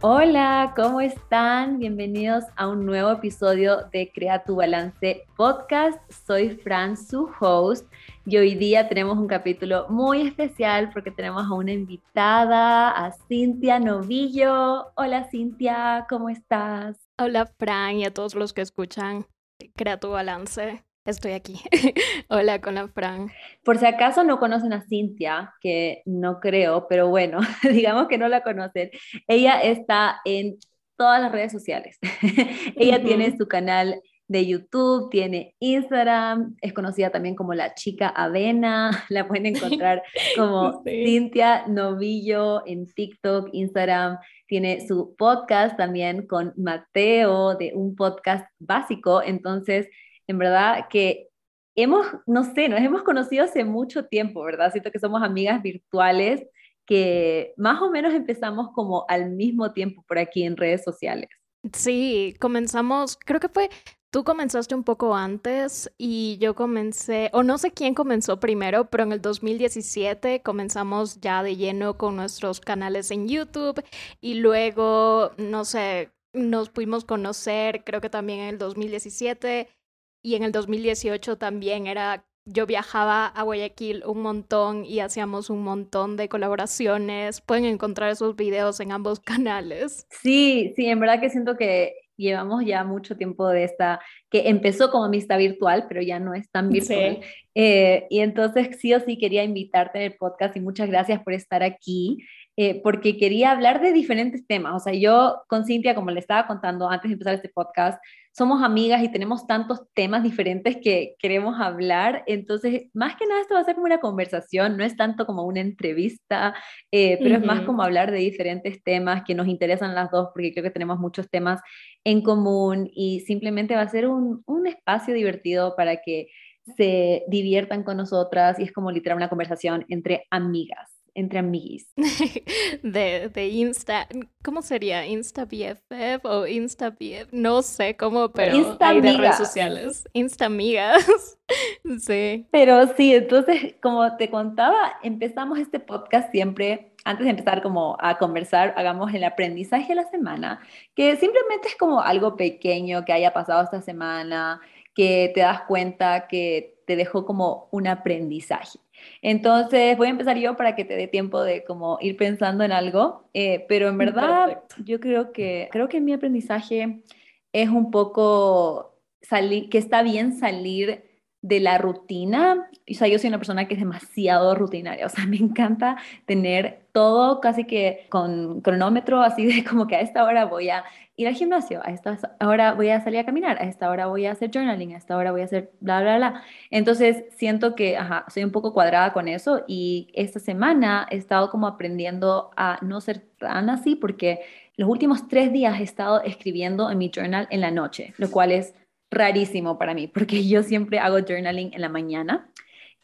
Hola, ¿cómo están? Bienvenidos a un nuevo episodio de Crea tu Balance Podcast. Soy Fran, su host, y hoy día tenemos un capítulo muy especial porque tenemos a una invitada, a Cintia Novillo. Hola Cintia, ¿cómo estás? Hola Fran y a todos los que escuchan Crea tu Balance. Estoy aquí. Hola con la Fran. Por si acaso no conocen a Cintia, que no creo, pero bueno, digamos que no la conocen. Ella está en todas las redes sociales. Ella tiene su canal de YouTube, tiene Instagram, es conocida también como la chica Avena, la pueden encontrar como Cintia Novillo en TikTok, Instagram, tiene su podcast también con Mateo de un podcast básico, entonces en verdad que hemos, no sé, nos hemos conocido hace mucho tiempo, ¿verdad? Siento que somos amigas virtuales que más o menos empezamos como al mismo tiempo por aquí en redes sociales. Sí, comenzamos, creo que fue, tú comenzaste un poco antes y yo comencé, o no sé quién comenzó primero, pero en el 2017 comenzamos ya de lleno con nuestros canales en YouTube y luego, no sé, nos pudimos conocer, creo que también en el 2017 y en el 2018 también era, yo viajaba a Guayaquil un montón y hacíamos un montón de colaboraciones. Pueden encontrar esos videos en ambos canales. Sí, sí, en verdad que siento que llevamos ya mucho tiempo de esta, que empezó como amistad virtual, pero ya no es tan virtual. Eh, y entonces sí o sí quería invitarte al podcast y muchas gracias por estar aquí. Eh, porque quería hablar de diferentes temas. O sea, yo con Cintia, como le estaba contando antes de empezar este podcast, somos amigas y tenemos tantos temas diferentes que queremos hablar. Entonces, más que nada, esto va a ser como una conversación, no es tanto como una entrevista, eh, pero es más como hablar de diferentes temas que nos interesan las dos, porque creo que tenemos muchos temas en común y simplemente va a ser un, un espacio divertido para que se diviertan con nosotras y es como literal una conversación entre amigas entre amiguis. de, de Insta, ¿cómo sería? ¿Insta BFF o Insta BF? No sé cómo, pero Insta hay de redes sociales. Insta amigas. sí. Pero sí, entonces, como te contaba, empezamos este podcast siempre, antes de empezar como a conversar, hagamos el aprendizaje de la semana, que simplemente es como algo pequeño que haya pasado esta semana, que te das cuenta que te dejó como un aprendizaje. Entonces voy a empezar yo para que te dé tiempo de como ir pensando en algo, eh, pero en verdad yo creo que, creo que mi aprendizaje es un poco salir, que está bien salir de la rutina. O sea, yo soy una persona que es demasiado rutinaria, o sea, me encanta tener todo casi que con cronómetro, así de como que a esta hora voy a ir al gimnasio, a esta hora voy a salir a caminar, a esta hora voy a hacer journaling, a esta hora voy a hacer bla, bla, bla. Entonces, siento que, soy un poco cuadrada con eso y esta semana he estado como aprendiendo a no ser tan así porque los últimos tres días he estado escribiendo en mi journal en la noche, lo cual es rarísimo para mí porque yo siempre hago journaling en la mañana.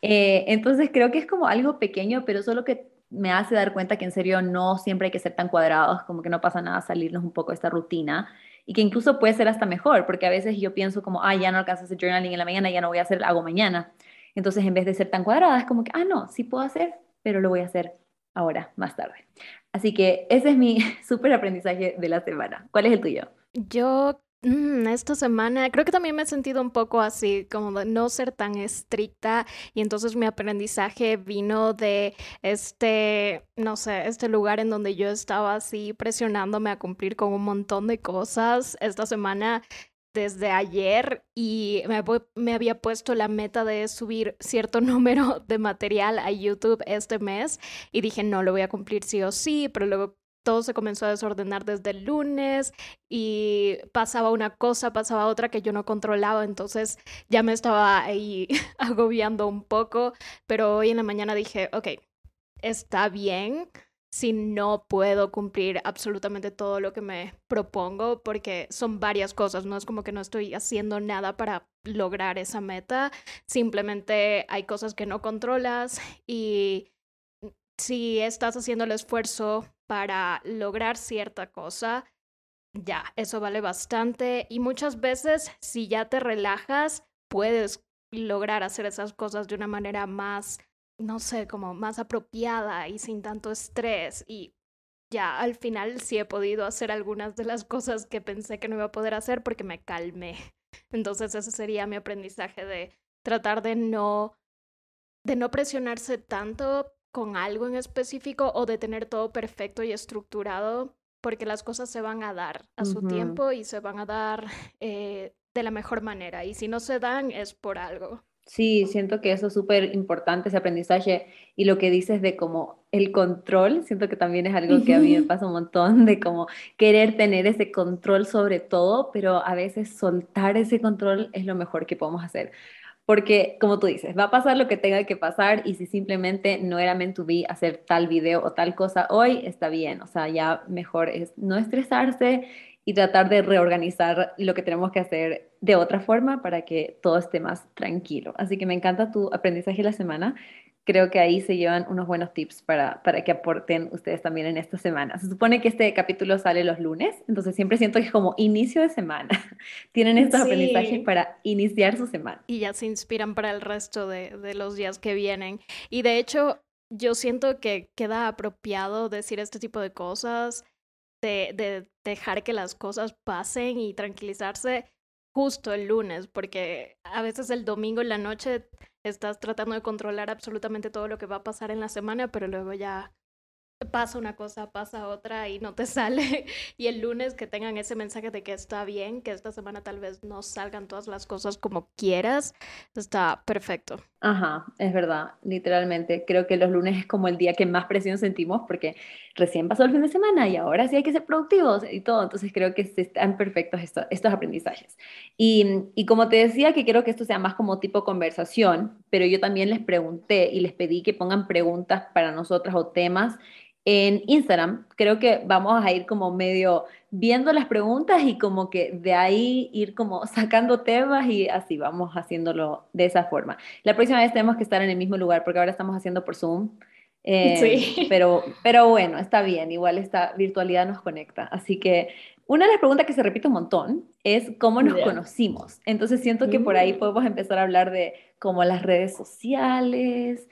Eh, entonces creo que es como algo pequeño, pero solo que me hace dar cuenta que en serio no siempre hay que ser tan cuadrados, como que no pasa nada salirnos un poco de esta rutina y que incluso puede ser hasta mejor, porque a veces yo pienso como, ah, ya no alcanzo hacer journaling en la mañana, ya no voy a hacer, hago mañana. Entonces, en vez de ser tan cuadrada, es como que, ah, no, sí puedo hacer, pero lo voy a hacer ahora, más tarde. Así que ese es mi súper aprendizaje de la semana. ¿Cuál es el tuyo? Yo Mm, esta semana creo que también me he sentido un poco así, como de no ser tan estricta y entonces mi aprendizaje vino de este, no sé, este lugar en donde yo estaba así presionándome a cumplir con un montón de cosas. Esta semana desde ayer y me, me, había puesto la meta de subir cierto número de material a YouTube este mes y dije, no, lo voy a cumplir sí o sí, pero luego todo se comenzó a desordenar desde el lunes y pasaba una cosa, pasaba otra que yo no controlaba, entonces ya me estaba ahí agobiando un poco, pero hoy en la mañana dije, ok, está bien si no puedo cumplir absolutamente todo lo que me propongo, porque son varias cosas, no es como que no estoy haciendo nada para lograr esa meta, simplemente hay cosas que no controlas y si estás haciendo el esfuerzo para lograr cierta cosa, ya, eso vale bastante. Y muchas veces, si ya te relajas, puedes lograr hacer esas cosas de una manera más, no sé, como más apropiada y sin tanto estrés. Y ya al final sí he podido hacer algunas de las cosas que pensé que no iba a poder hacer porque me calmé. Entonces ese sería mi aprendizaje de tratar de no de no presionarse tanto con algo en específico o de tener todo perfecto y estructurado porque las cosas se van a dar a su tiempo y se van a dar eh, de la mejor manera. Y si no se dan es por algo. Sí, siento que eso es súper importante, ese aprendizaje. Y lo que dices de como el control, siento que también es algo que a mí me pasa un montón, de como querer tener ese control sobre todo, pero a veces soltar ese control es lo mejor que podemos hacer. Porque, como tú dices, va a pasar lo que tenga que pasar y si simplemente no era meant hacer tal video o tal cosa hoy, está bien. O sea, ya mejor es no estresarse y tratar de reorganizar lo que tenemos que hacer de otra forma para que todo esté más tranquilo. Así que me encanta tu aprendizaje de la semana creo que ahí se llevan unos buenos tips para, para que aporten ustedes también en esta semana. Se supone que este capítulo sale los lunes, entonces siempre siento que es como inicio de semana. Tienen estos aprendizajes para iniciar su semana. Y ya se inspiran para el resto de, de los días que vienen. Y de hecho, yo siento que queda apropiado decir este tipo de cosas, de, de dejar que las cosas pasen y tranquilizarse justo el lunes, porque a veces el domingo en la noche estás tratando de controlar absolutamente todo lo que va a pasar en la semana, pero luego ya pasa una cosa, pasa otra y no te sale. Y el lunes que tengan ese mensaje de que está bien, que esta semana tal vez no salgan todas las cosas como quieras, está perfecto. Ajá, es verdad, literalmente. Creo que los lunes es como el día que más presión sentimos porque recién pasó el fin de semana y ahora sí hay que ser productivos y todo. Entonces creo que están perfectos estos aprendizajes. Y, y como te decía, que quiero que esto sea más como tipo conversación, pero yo también les pregunté y les pedí que pongan preguntas para nosotras o temas en Instagram. Creo que vamos a ir como medio viendo las preguntas y como que de ahí ir como sacando temas y así vamos haciéndolo de esa forma. La próxima vez tenemos que estar en el mismo lugar porque ahora estamos haciendo por Zoom. Eh, sí. pero, pero bueno, está bien, igual esta virtualidad nos conecta. Así que una de las preguntas que se repite un montón es cómo nos conocimos. Entonces siento que por ahí mm. podemos empezar a hablar de como las redes sociales,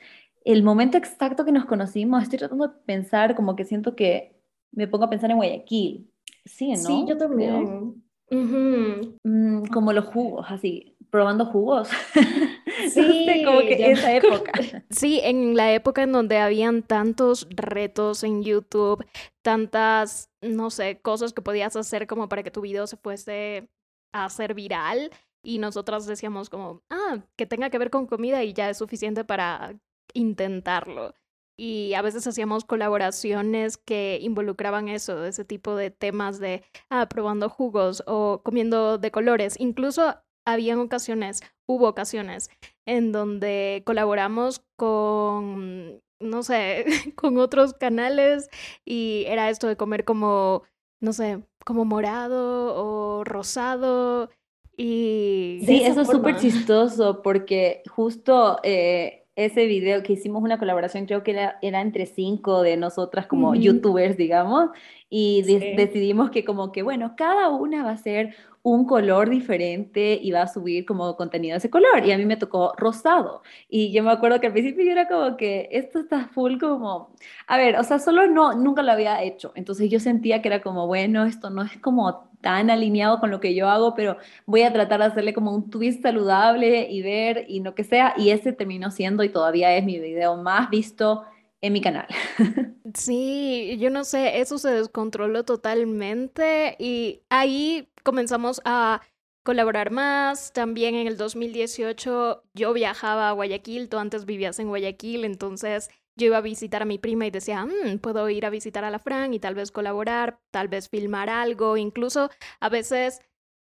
el momento exacto que nos conocimos, estoy tratando de pensar, como que siento que me pongo a pensar en Guayaquil. Sí, ¿no? Sí, yo también. Mm, como los jugos, así, probando jugos. Sí, como que esa época. Sí, en la época en donde habían tantos retos en YouTube, tantas, no sé, cosas que podías hacer como para que tu video se fuese a hacer viral. Y nosotras decíamos como, ah, que tenga que ver con comida y ya es suficiente para intentarlo. Y a veces hacíamos colaboraciones que involucraban eso, ese tipo de temas de, ah, probando jugos o comiendo de colores. Incluso habían ocasiones, hubo ocasiones en donde colaboramos con, no sé, con otros canales y era esto de comer como, no sé, como morado o rosado. Y sí, eso es súper chistoso porque justo eh, ese video que hicimos una colaboración, creo que era, era entre cinco de nosotras como youtubers, digamos, y decidimos que como que, bueno, cada una va a ser un color diferente y va a subir como contenido de ese color. Y a mí me tocó rosado. Y yo me acuerdo que al principio yo era como que esto está full como, a ver, o sea, solo no, nunca lo había hecho. Entonces yo sentía que era como, bueno, esto no es como tan alineado con lo que yo hago, pero voy a tratar de hacerle como un twist saludable y ver y lo que sea. Y ese terminó siendo y todavía es mi video más visto en mi canal. Sí, yo no sé, eso se descontroló totalmente y ahí comenzamos a colaborar más. También en el 2018 yo viajaba a Guayaquil, tú antes vivías en Guayaquil, entonces yo iba a visitar a mi prima y decía, mm, puedo ir a visitar a la Fran y tal vez colaborar, tal vez filmar algo, incluso a veces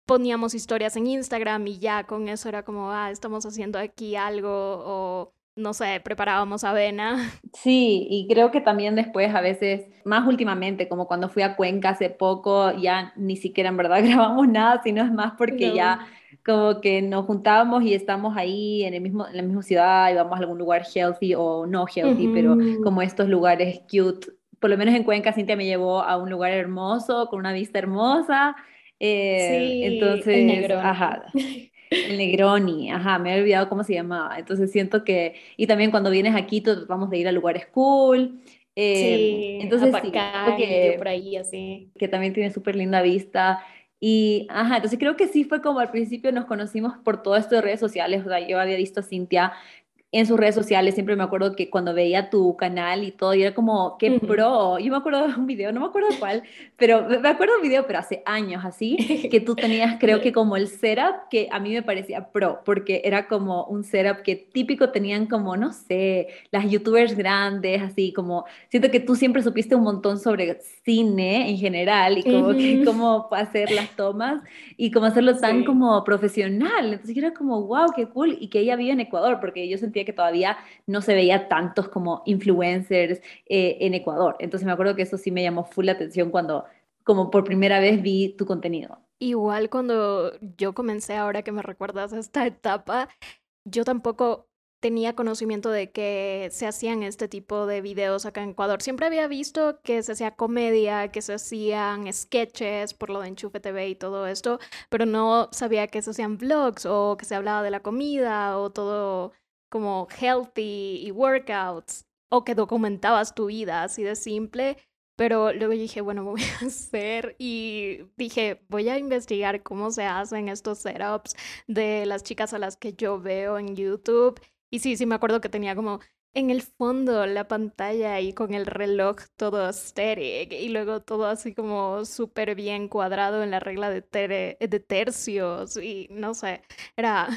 poníamos historias en Instagram y ya con eso era como, ah, estamos haciendo aquí algo o no sé, preparábamos avena. Sí, y creo que también después a veces, más últimamente, como cuando fui a Cuenca hace poco, ya ni siquiera en verdad grabamos nada, sino es más porque ya como que nos juntábamos y estamos ahí en, el mismo, en la misma ciudad y vamos a algún lugar healthy o no healthy, pero como estos lugares cute. Por lo menos en Cuenca, Cintia me llevó a un lugar hermoso, con una vista hermosa. Eh, sí, entonces, ajá. El Negroni, ajá, me he olvidado cómo se llamaba. Entonces siento que, y también cuando vienes aquí, vamos de ir a lugares cool. sí, entonces sí, que, por ahí así. Que también tiene súper linda vista. Y, ajá, entonces creo que sí fue como al principio nos conocimos por todo esto de redes sociales, o sea, yo había visto a Cintia en sus redes sociales, siempre me acuerdo que cuando veía tu canal y todo, era como, qué pro. Yo me acuerdo de un video, no me acuerdo cuál, pero me acuerdo de un video, pero hace años así, que tú tenías, creo que como el setup que a mí me parecía pro, porque era como un setup que típico tenían como, no sé, las youtubers grandes, así como, siento que tú siempre supiste un montón sobre cine en general y como que cómo hacer las tomas y cómo hacerlo tan como profesional. Entonces yo era como, wow, qué cool, y que ella vive en Ecuador, porque yo sentía que todavía no se veía tantos como influencers eh, en Ecuador. Entonces me acuerdo que eso sí me llamó full la atención cuando como por primera vez vi tu contenido. Igual cuando yo comencé, ahora que me recuerdas esta etapa, yo tampoco tenía conocimiento de que se hacían este tipo de videos acá en Ecuador. Siempre había visto que se hacía comedia, que se hacían sketches por lo de Enchufe TV y todo esto, pero no sabía que se hacían vlogs o que se hablaba de la comida o todo como healthy y workouts o que documentabas tu vida así de simple. Pero luego dije, bueno, voy a hacer y dije, voy a investigar cómo se hacen estos setups de las chicas a las que yo veo en YouTube. Y sí, sí me acuerdo que tenía como en el fondo la pantalla y con el reloj todo aesthetic y luego todo así como súper bien cuadrado en la regla de, de tercios y no sé, era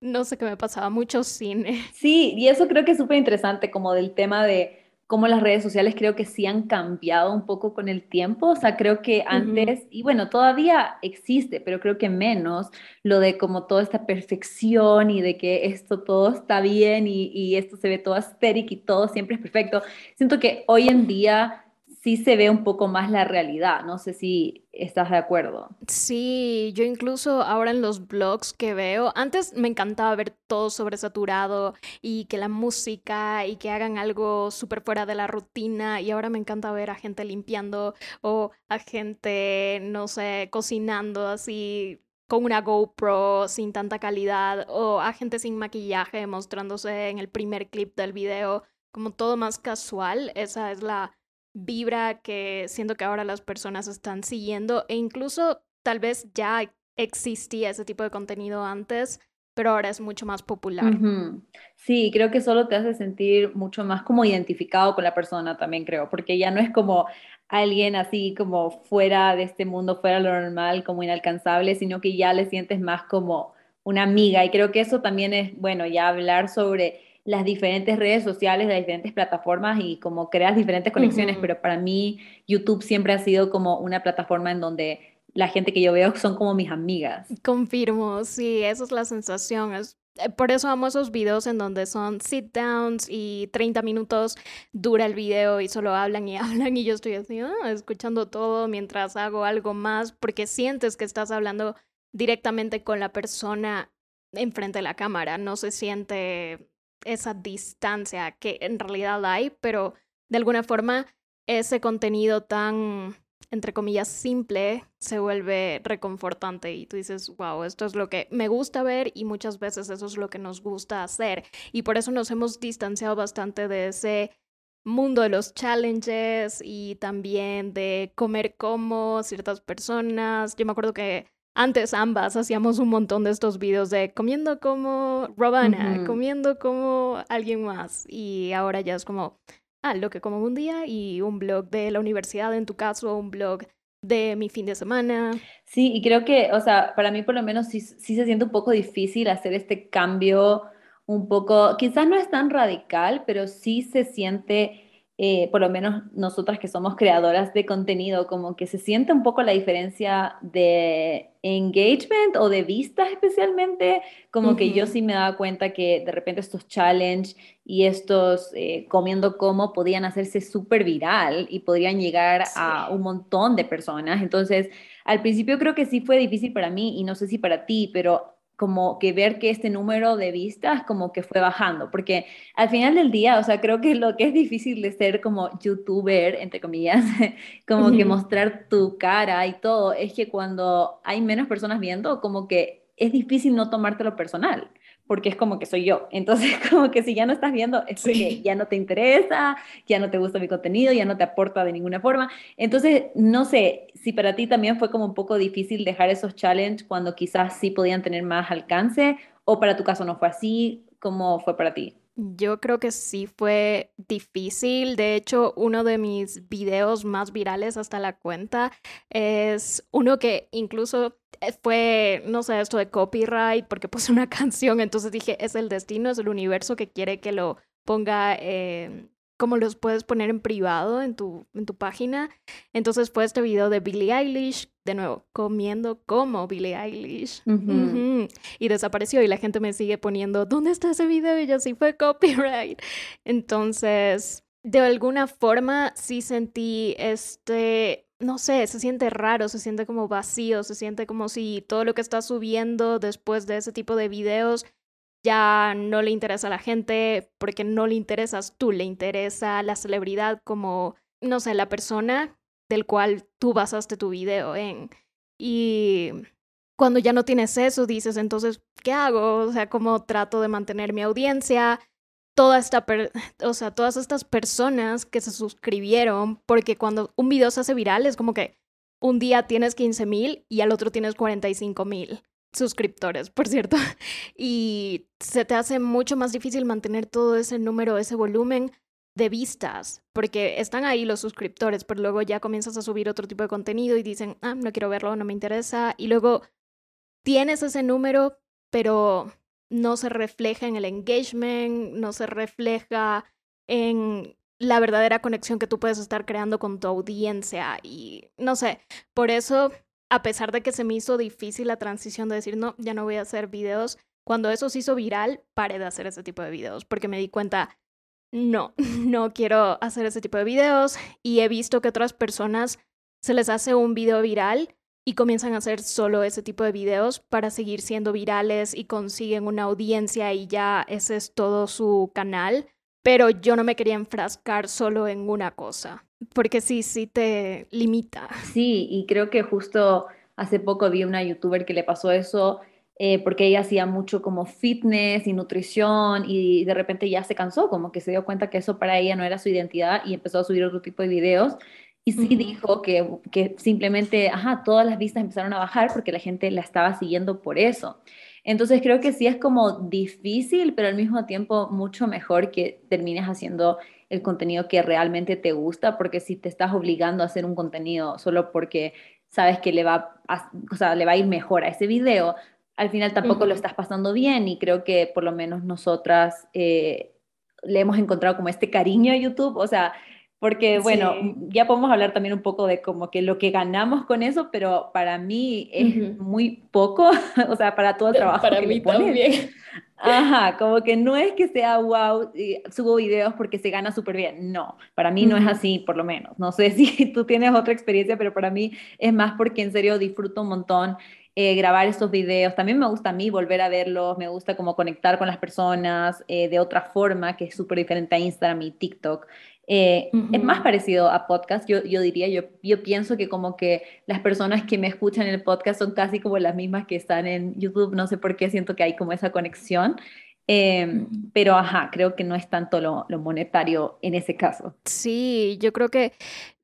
no sé qué me pasaba, mucho cine. Sí, y eso creo que es súper interesante, como del tema de cómo las redes sociales creo que sí han cambiado un poco con el tiempo. O sea, creo que antes, y bueno, todavía existe, pero creo que menos, lo de como toda esta perfección y de que esto todo está bien y, y esto se ve todo asteric y todo siempre es perfecto. Siento que hoy en día sí se ve un poco más la realidad. No sé si estás de acuerdo. Sí, yo incluso ahora en los blogs que veo, antes me encantaba ver todo sobresaturado y que la música y que hagan algo súper fuera de la rutina y ahora me encanta ver a gente limpiando o a gente, no sé, cocinando así con una GoPro sin tanta calidad o a gente sin maquillaje mostrándose en el primer clip del video como todo más casual, esa es la vibra que siento que ahora las personas están siguiendo e incluso tal vez ya existía ese tipo de contenido antes, pero ahora es mucho más popular. Sí, creo que solo te hace sentir mucho más como identificado con la persona también, creo, porque ya no es como alguien así como fuera de este mundo, fuera de lo normal, como inalcanzable, sino que ya le sientes más como una amiga. Y creo que eso también es, bueno, ya hablar sobre las diferentes redes sociales, las diferentes plataformas y como creas diferentes conexiones, pero para mí YouTube siempre ha sido como una plataforma en donde la gente que yo veo son como mis amigas. Confirmo, sí, esa es la sensación. Es, eh, por eso amo esos videos en donde son sit downs y 30 minutos dura el video y solo hablan y hablan y yo estoy así, ah, escuchando todo mientras hago algo más porque sientes que estás hablando directamente con la persona enfrente de la cámara, no se siente esa distancia que en realidad hay, pero de alguna forma ese contenido tan, entre comillas, simple se vuelve reconfortante y tú dices, wow, esto es lo que me gusta ver y muchas veces eso es lo que nos gusta hacer. Y por eso nos hemos distanciado bastante de ese mundo de los challenges y también de comer como ciertas personas. Yo me acuerdo que antes ambas hacíamos un montón de estos videos de comiendo como Robana, comiendo como alguien más. Y ahora ya es como, ah, lo que como un día y un blog de la universidad, en tu caso, un blog de mi fin de semana. Sí, y creo que, o sea, para mí por lo menos sí, sí se siente un poco difícil hacer este cambio un poco, quizás no es tan radical, pero sí se siente eh, por lo menos nosotras que somos creadoras de contenido, como que se siente un poco la diferencia de engagement o de vistas especialmente, como que yo sí me daba cuenta que de repente estos challenge y estos eh, comiendo como podían hacerse súper viral y podrían llegar a un montón de personas. Entonces, al principio creo que sí fue difícil para mí y no sé si para ti, pero como que ver que este número de vistas como que fue bajando, porque al final del día, o sea, creo que lo que es difícil de ser como youtuber, entre comillas, como que mostrar tu cara y todo, es que cuando hay menos personas viendo, como que es difícil no tomártelo personal, porque es como que soy yo. Entonces, como que si ya no estás viendo, es porque ya no te interesa, ya no te gusta mi contenido, ya no te aporta de ninguna forma. Entonces, no sé si para ti también fue como un poco difícil dejar esos challenges cuando quizás sí podían tener más alcance, o para tu caso no fue así. ¿Cómo fue para ti? Yo creo que sí fue difícil. De hecho, uno de mis videos más virales hasta la cuenta es uno que incluso eh, fue, no sé, esto de copyright, porque puse una canción, entonces dije, es el destino, es el universo que quiere que lo ponga eh, como los puedes poner en privado en tu, en tu página. Entonces fue este video de Billie Eilish, de nuevo, comiendo como Billie Eilish. Y desapareció y la gente me sigue poniendo, ¿dónde está ese video? Y yo sí fue copyright. Entonces, de alguna forma sí sentí este, no sé, se siente raro, se siente como vacío, se siente como si todo lo que está subiendo después de ese tipo de videos ya no le interesa a la gente porque no le interesas tú, le interesa la celebridad como, no sé, la persona del cual tú basaste tu video en. Y cuando ya no tienes eso, dices, entonces, ¿qué hago? O sea, ¿cómo trato de mantener mi audiencia? Toda esta o sea, todas estas personas que se suscribieron, porque cuando un video se hace viral es como que un día tienes 15 mil y al otro tienes 45 mil suscriptores, por cierto. Y se te hace mucho más difícil mantener todo ese número, ese volumen de vistas, porque están ahí los suscriptores, pero luego ya comienzas a subir otro tipo de contenido y dicen, ah, no quiero verlo, no me interesa. Y luego tienes ese número, pero no se refleja en el engagement, no se refleja en la verdadera conexión que tú puedes estar creando con tu audiencia. Y no sé, por eso a pesar de que se me hizo difícil la transición de decir, no, ya no voy a hacer videos, cuando eso se hizo viral, paré de hacer ese tipo de videos, porque me di cuenta, no, no quiero hacer ese tipo de videos y he visto que otras personas se les hace un video viral y comienzan a hacer solo ese tipo de videos para seguir siendo virales y consiguen una audiencia y ya ese es todo su canal. Pero yo no me quería enfrascar solo en una cosa porque sí, sí te limita. Sí, y creo que justo hace poco vi una youtuber que le pasó eso eh, porque ella hacía mucho como fitness y nutrición y de repente ya se cansó, como que se dio cuenta que eso para ella no era su identidad y empezó a subir otro tipo de videos. Y sí dijo que, que simplemente, ajá, todas las vistas empezaron a bajar porque la gente la estaba siguiendo por eso. Entonces creo que sí es como difícil, pero al mismo tiempo mucho mejor que termines haciendo el contenido que realmente te gusta, porque si te estás obligando a hacer un contenido solo porque sabes que le va a, o sea, le va a ir mejor a ese video, al final tampoco lo estás pasando bien y creo que por lo menos nosotras eh, le hemos encontrado como este cariño a YouTube, o sea, porque bueno, ya podemos hablar también un poco de como que lo que ganamos con eso, pero para mí es muy poco, o sea, para todo el trabajo para que mí también. Ajá, como que no es que sea wow, subo videos porque se gana súper bien. No, para mí no es así, por lo menos. No sé si tú tienes otra experiencia, pero para mí es más porque en serio disfruto un montón eh, grabar estos videos. También me gusta a mí volver a verlos, me gusta como conectar con las personas eh, de otra forma, que es súper diferente a Instagram y TikTok. Eh, es más parecido a podcast, yo, yo diría, yo, yo pienso que como que las personas que me escuchan en el podcast son casi como las mismas que están en YouTube, no sé por qué siento que hay como esa conexión, em, pero ajá, creo que no es tanto lo, lo, monetario en ese caso. Sí, yo creo que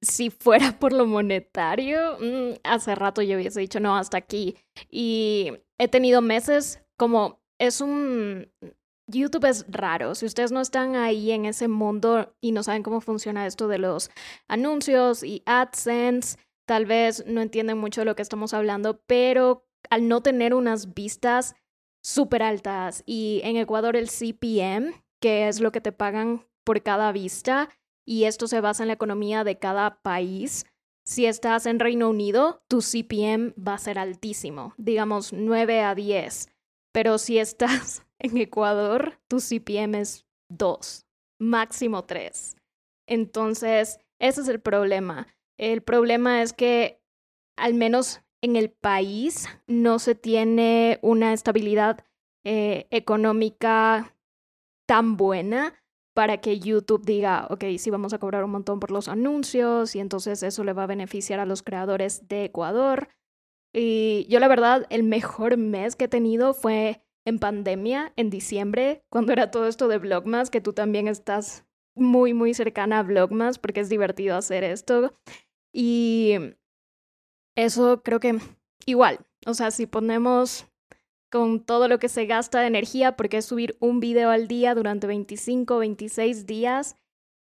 si fuera por lo monetario, mm, hace rato yo hubiese dicho no, hasta aquí. Y he tenido meses como es un YouTube es raro. Si ustedes no están ahí en ese mundo y no saben cómo funciona esto de los anuncios y AdSense, tal vez no entienden mucho de lo que estamos hablando, pero al no tener unas vistas súper altas y en Ecuador el CPM, que es lo que te pagan por cada vista, y esto se basa en la economía de cada país. Si estás en Reino Unido, tu CPM va a ser altísimo, digamos 9 a 10. Pero si estás en Ecuador, tu CPM es 2, máximo 3. Entonces, ese es el problema. El problema es que al menos en el país no se tiene una estabilidad eh, económica tan buena para que YouTube diga, ok, sí vamos a cobrar un montón por los anuncios y entonces eso le va a beneficiar a los creadores de Ecuador. Y yo la verdad, el mejor mes que he tenido fue en pandemia, en diciembre, cuando era todo esto de Vlogmas, que tú también estás muy, muy cercana a Vlogmas porque es divertido hacer esto. Y eso creo que igual, o sea, si ponemos con todo lo que se gasta de energía, porque subir un video al día durante 25, 26 días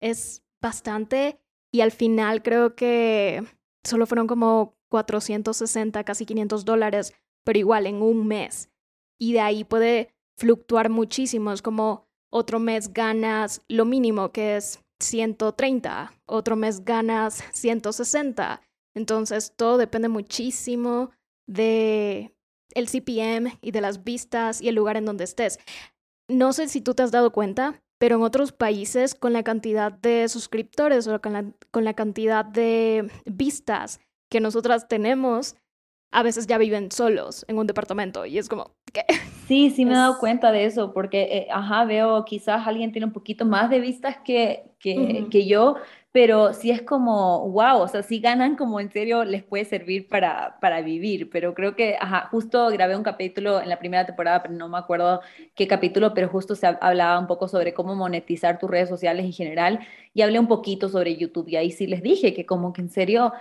es bastante. Y al final creo que solo fueron como 460, casi 500 dólares, pero igual en un mes. Y de ahí puede fluctuar muchísimo. Es como otro mes ganas lo mínimo, que es 130, otro mes ganas 160. Entonces todo depende muchísimo de el CPM y de las vistas y el lugar en donde estés. No sé si tú te has dado cuenta, pero en otros países con la cantidad de suscriptores o con la, con la cantidad de vistas que nosotras tenemos, a veces ya viven solos en un departamento y es como, ¿qué? Sí, sí me he dado cuenta de eso, porque, eh, ajá, veo quizás alguien tiene un poquito más de vistas que, que, que yo, pero sí es como, wow, o sea, sí ganan como en serio les puede servir para, para vivir, pero creo que, ajá, justo grabé un capítulo en la primera temporada, pero no me acuerdo qué capítulo, pero justo se hablaba un poco sobre cómo monetizar tus redes sociales en general y hablé un poquito sobre YouTube y ahí sí les dije que como que en serio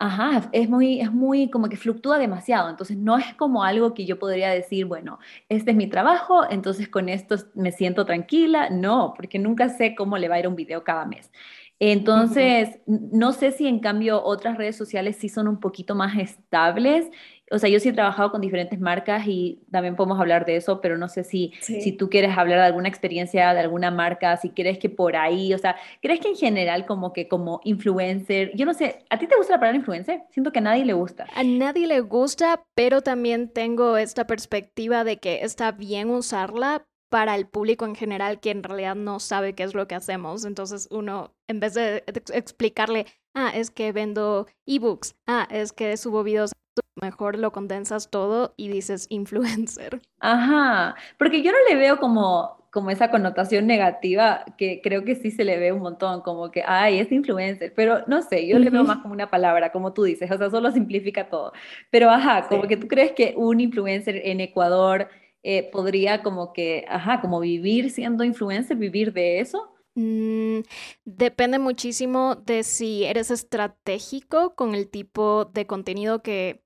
Ajá, es muy, es muy como que fluctúa demasiado, entonces no es como algo que yo podría decir, bueno, este es mi trabajo, entonces con esto me siento tranquila, no, porque nunca sé cómo le va a ir un video cada mes. Entonces, no sé si en cambio otras redes sociales sí son un poquito más estables. O sea, yo sí he trabajado con diferentes marcas y también podemos hablar de eso, pero no sé si, si tú quieres hablar de alguna experiencia de alguna marca, si crees que por ahí, o sea, ¿crees que en general como que como influencer, yo no sé, ¿a ti te gusta la palabra influencer? Siento que a nadie le gusta. A nadie le gusta, pero también tengo esta perspectiva de que está bien usarla, para el público en general que en realidad no sabe qué es lo que hacemos. Entonces uno, en vez de explicarle, ah, es que vendo ebooks, ah, es que subo videos, mejor lo condensas todo y dices influencer. Ajá, porque yo no le veo como, como esa connotación negativa que creo que sí se le ve un montón, como que, ay, es influencer, pero no sé, yo le veo más como una palabra, como tú dices, o sea, solo simplifica todo. Pero ajá, como que tú crees que un influencer en Ecuador eh, podría como que, ajá, como vivir siendo influencer, vivir de eso? Mm, depende muchísimo de si eres estratégico con el tipo de contenido que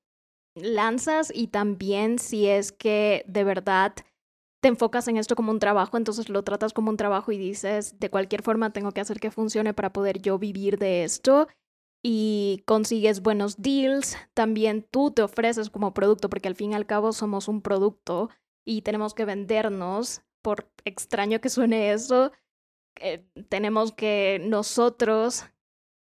lanzas y también si es que de verdad te enfocas en esto como un trabajo, entonces lo tratas como un trabajo y dices, de cualquier forma tengo que hacer que funcione para poder yo vivir de esto y consigues buenos deals, también tú te ofreces como producto, porque al fin y al cabo somos un producto y tenemos que vendernos, por extraño que suene eso, eh, tenemos que nosotros,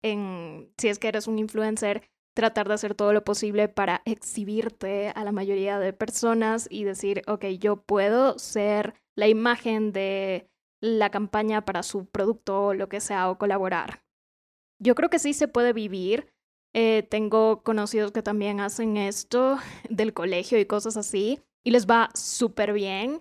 en, si es que eres un influencer, tratar de hacer todo lo posible para exhibirte a la mayoría de personas y decir, ok, yo puedo ser la imagen de la campaña para su producto o lo que sea o colaborar. Yo creo que sí se puede vivir. Eh, tengo conocidos que también hacen esto del colegio y cosas así y les va súper bien,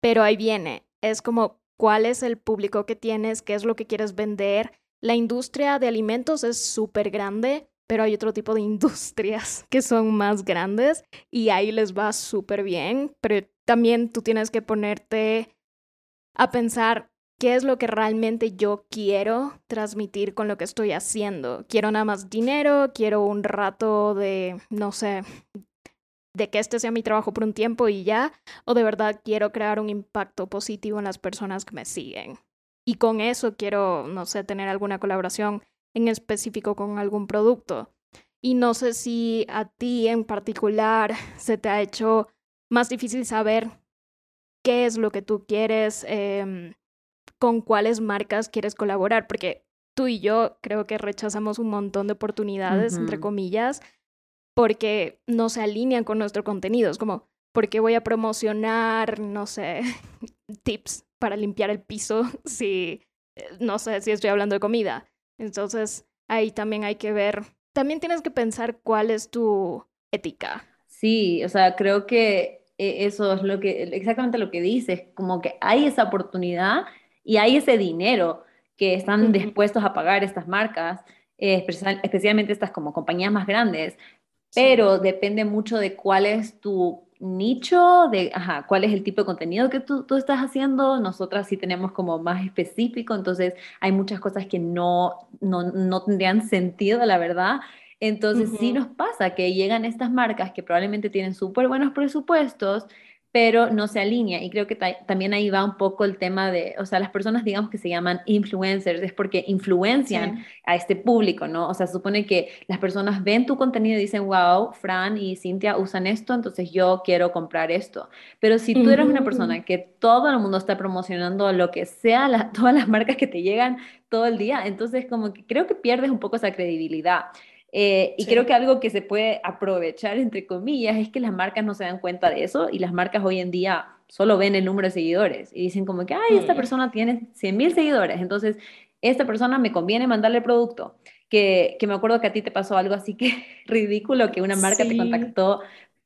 pero ahí viene, es como cuál es el público que tienes, qué es lo que quieres vender. La industria de alimentos es súper grande, pero hay otro tipo de industrias que son más grandes y ahí les va súper bien, pero también tú tienes que ponerte a pensar qué es lo que realmente yo quiero transmitir con lo que estoy haciendo. Quiero nada más dinero, quiero un rato de, no sé, de que este sea mi trabajo por un tiempo y ya, o de verdad quiero crear un impacto positivo en las personas que me siguen. Y con eso quiero, no sé, tener alguna colaboración en específico con algún producto. Y no sé si a ti en particular se te ha hecho más difícil saber qué es lo que tú quieres, em, con cuáles marcas quieres colaborar, porque tú y yo creo que rechazamos un montón de oportunidades, entre comillas, porque no se alinean con nuestro contenido. Es como, ¿por qué voy a promocionar, no sé, tips para limpiar el piso si, eh, no sé, si estoy hablando de comida? Entonces, ahí también hay que ver, también tienes que pensar cuál es tu ética. Sí, o sea, creo que eh, eso es lo que, exactamente lo que dices, como que hay esa oportunidad y hay ese dinero que están dispuestos a pagar estas marcas, eh, especialmente estas como compañías más grandes, pero depende mucho de cuál es tu, nicho, de ajá, cuál es el tipo de contenido que tú, tú, estás haciendo. Nosotras sí tenemos como más específico, entonces hay muchas cosas que no, no, no tendrían sentido, la verdad. Entonces sí nos pasa que llegan estas marcas que probablemente tienen súper buenos presupuestos, pero no se alinea. Y creo que también ahí va un poco el tema de, o sea, las personas, digamos, que se llaman influencers, es porque influencian a este público, ¿no? O sea, se supone que las personas ven tu contenido y dicen, wow, Fran y Cintia usan esto, entonces yo quiero comprar esto. Pero si tú eres una persona que todo el mundo está promocionando lo que sea, todas las marcas que te llegan todo el día, entonces como que creo que pierdes un poco esa credibilidad. Eh, y creo que algo que se puede aprovechar, entre comillas, es que las marcas no se dan cuenta de eso y las marcas hoy en día solo ven el número de seguidores y dicen como que, ay, esta mm. persona tiene 100 mil seguidores, entonces esta persona me conviene mandarle el producto. Que, que, me acuerdo que a ti te pasó algo así que ridículo, que una marca te contactó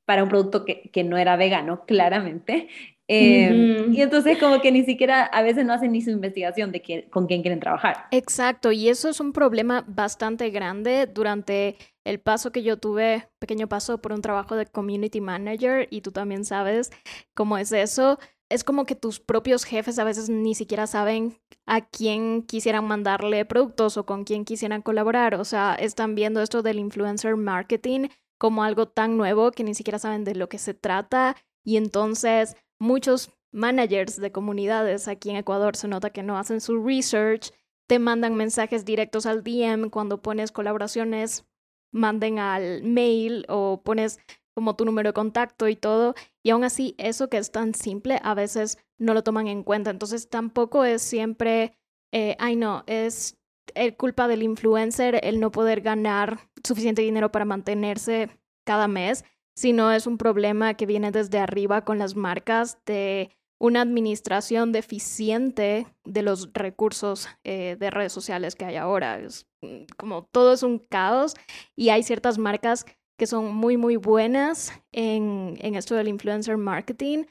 para un producto que, que, no era vegano, claramente, Em, y entonces como que ni siquiera a veces no hacen ni su investigación de que, con quién quieren trabajar. Exacto, y eso es un problema bastante grande durante el paso que yo tuve, pequeño paso por un trabajo de community manager, y tú también sabes cómo es eso. Es como que tus propios jefes a veces ni siquiera saben a quién quisieran mandarle productos o con quién quisieran colaborar. O sea, están viendo esto del influencer marketing como algo tan nuevo que ni siquiera saben de lo que se trata. Y entonces muchos managers de comunidades aquí en Ecuador se nota que no hacen su research, te mandan mensajes directos al DM cuando pones colaboraciones, manden al mail o pones como tu número de contacto y todo, y aún así eso que es tan simple a veces no lo toman en cuenta, entonces tampoco es siempre, eh, ay no, es el culpa del influencer el no poder ganar suficiente dinero para mantenerse cada mes, sino es un problema que viene desde arriba con las marcas de una administración deficiente de los recursos eh, de redes sociales que hay ahora. Mm, como todo es un caos y hay ciertas marcas que son muy, muy buenas en, en esto del influencer marketing,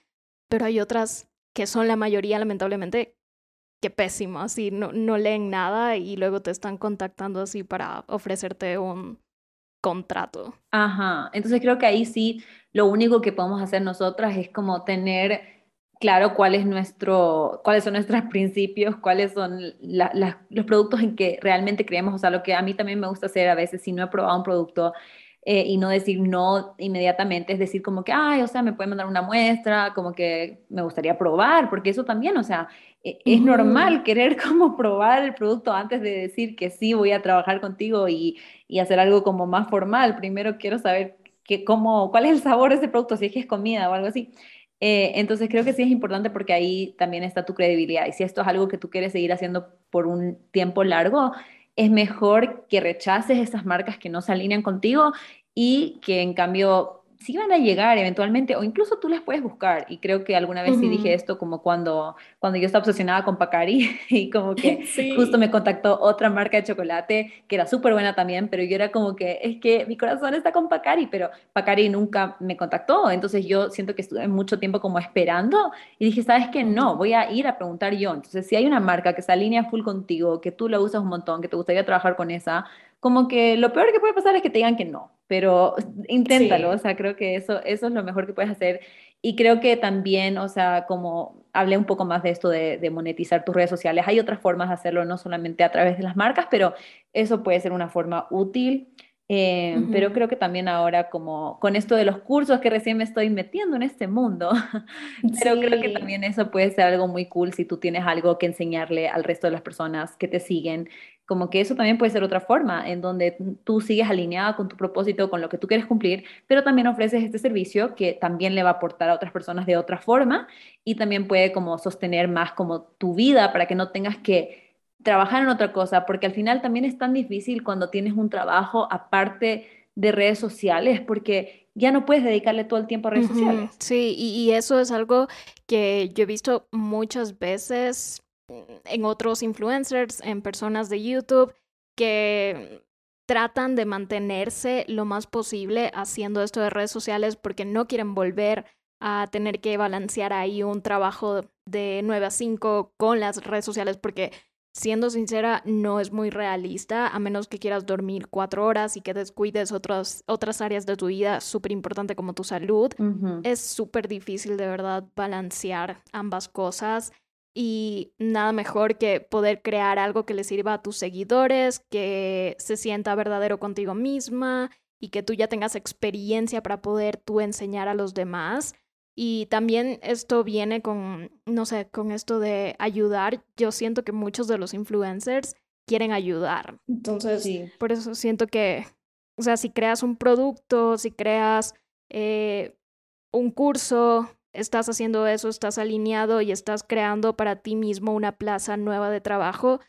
pero hay otras que son la mayoría, lamentablemente, que pésimas y no, no leen nada y luego te están contactando así para ofrecerte un, contrato. Ajá, entonces creo que ahí sí lo único que podemos hacer nosotras es como tener claro cuál es nuestro, cuáles son nuestros principios, cuáles son los productos en que realmente creemos, o sea, lo que a mí también me gusta hacer a veces si no he probado un producto eh, y no decir no inmediatamente, es decir como que, ay, o sea, me pueden mandar una muestra, como que me gustaría probar, porque eso también, o sea, e, es normal querer como probar el producto antes de decir que sí voy a trabajar contigo y, y hacer algo como más formal. Primero quiero saber que, cómo, cuál es el sabor de ese producto, si es que es comida o algo así. Eh, entonces creo que sí es importante porque ahí también está tu credibilidad. Y si esto es algo que tú quieres seguir haciendo por un tiempo largo, es mejor que rechaces esas marcas que no se alinean contigo y que en cambio sí van a llegar eventualmente, o incluso tú las puedes buscar. Y creo que alguna vez sí dije esto, como cuando, cuando yo estaba obsesionada con Pacari, y como que justo me contactó otra marca de chocolate que era súper buena también, pero yo era como que, es que mi corazón está con Pacari, pero Pacari nunca me contactó. Entonces yo siento que estuve mucho tiempo como esperando y dije, ¿sabes qué? No, voy a ir a preguntar yo. Entonces, si hay una marca que se alinea full contigo, que tú la usas un montón, que te gustaría trabajar con esa, como que lo peor que puede pasar es que te digan que no, pero inténtalo, o sea, creo que eso, eso es lo mejor que puedes hacer. Y creo que también, o sea, como hablé un poco más de esto de, de, monetizar tus redes sociales, hay otras formas de hacerlo, no solamente a través de las marcas, pero eso puede ser una forma útil. Eh, pero creo que también ahora como con esto de los cursos que recién me estoy metiendo en este mundo, pero creo que también eso puede ser algo muy cool si tú tienes algo que enseñarle al resto de las personas que te siguen como que eso también puede ser otra forma en donde tú sigues alineada con tu propósito, con lo que tú quieres cumplir, pero también ofreces este servicio que también le va a aportar a otras personas de otra forma y también puede como sostener más como tu vida para que no tengas que trabajar en otra cosa, porque al final también es tan difícil cuando tienes un trabajo aparte de redes sociales, porque ya no puedes dedicarle todo el tiempo a redes sociales. Sí, y, y, eso es algo que yo he visto muchas veces en otros influencers, en personas de YouTube que tratan de mantenerse lo más posible haciendo esto de redes sociales porque no quieren volver a tener que balancear ahí un trabajo de 9 a 5 con las redes sociales porque siendo sincera, no es muy realista, a menos que quieras dormir cuatro horas y que descuides otras, otras áreas de tu vida súper importante como tu salud. Es súper difícil de verdad balancear ambas cosas y nada mejor que poder crear algo que le sirva a tus seguidores, que se sienta verdadero contigo misma y que tú ya tengas experiencia para poder tú enseñar a los demás. Y también esto viene con, no sé, con esto de ayudar. Yo siento que muchos de los influencers quieren ayudar. Entonces, por eso siento que, o sea, si creas un producto, si creas eh, un curso, estás haciendo eso, estás alineado y estás creando para ti mismo una plaza nueva de trabajo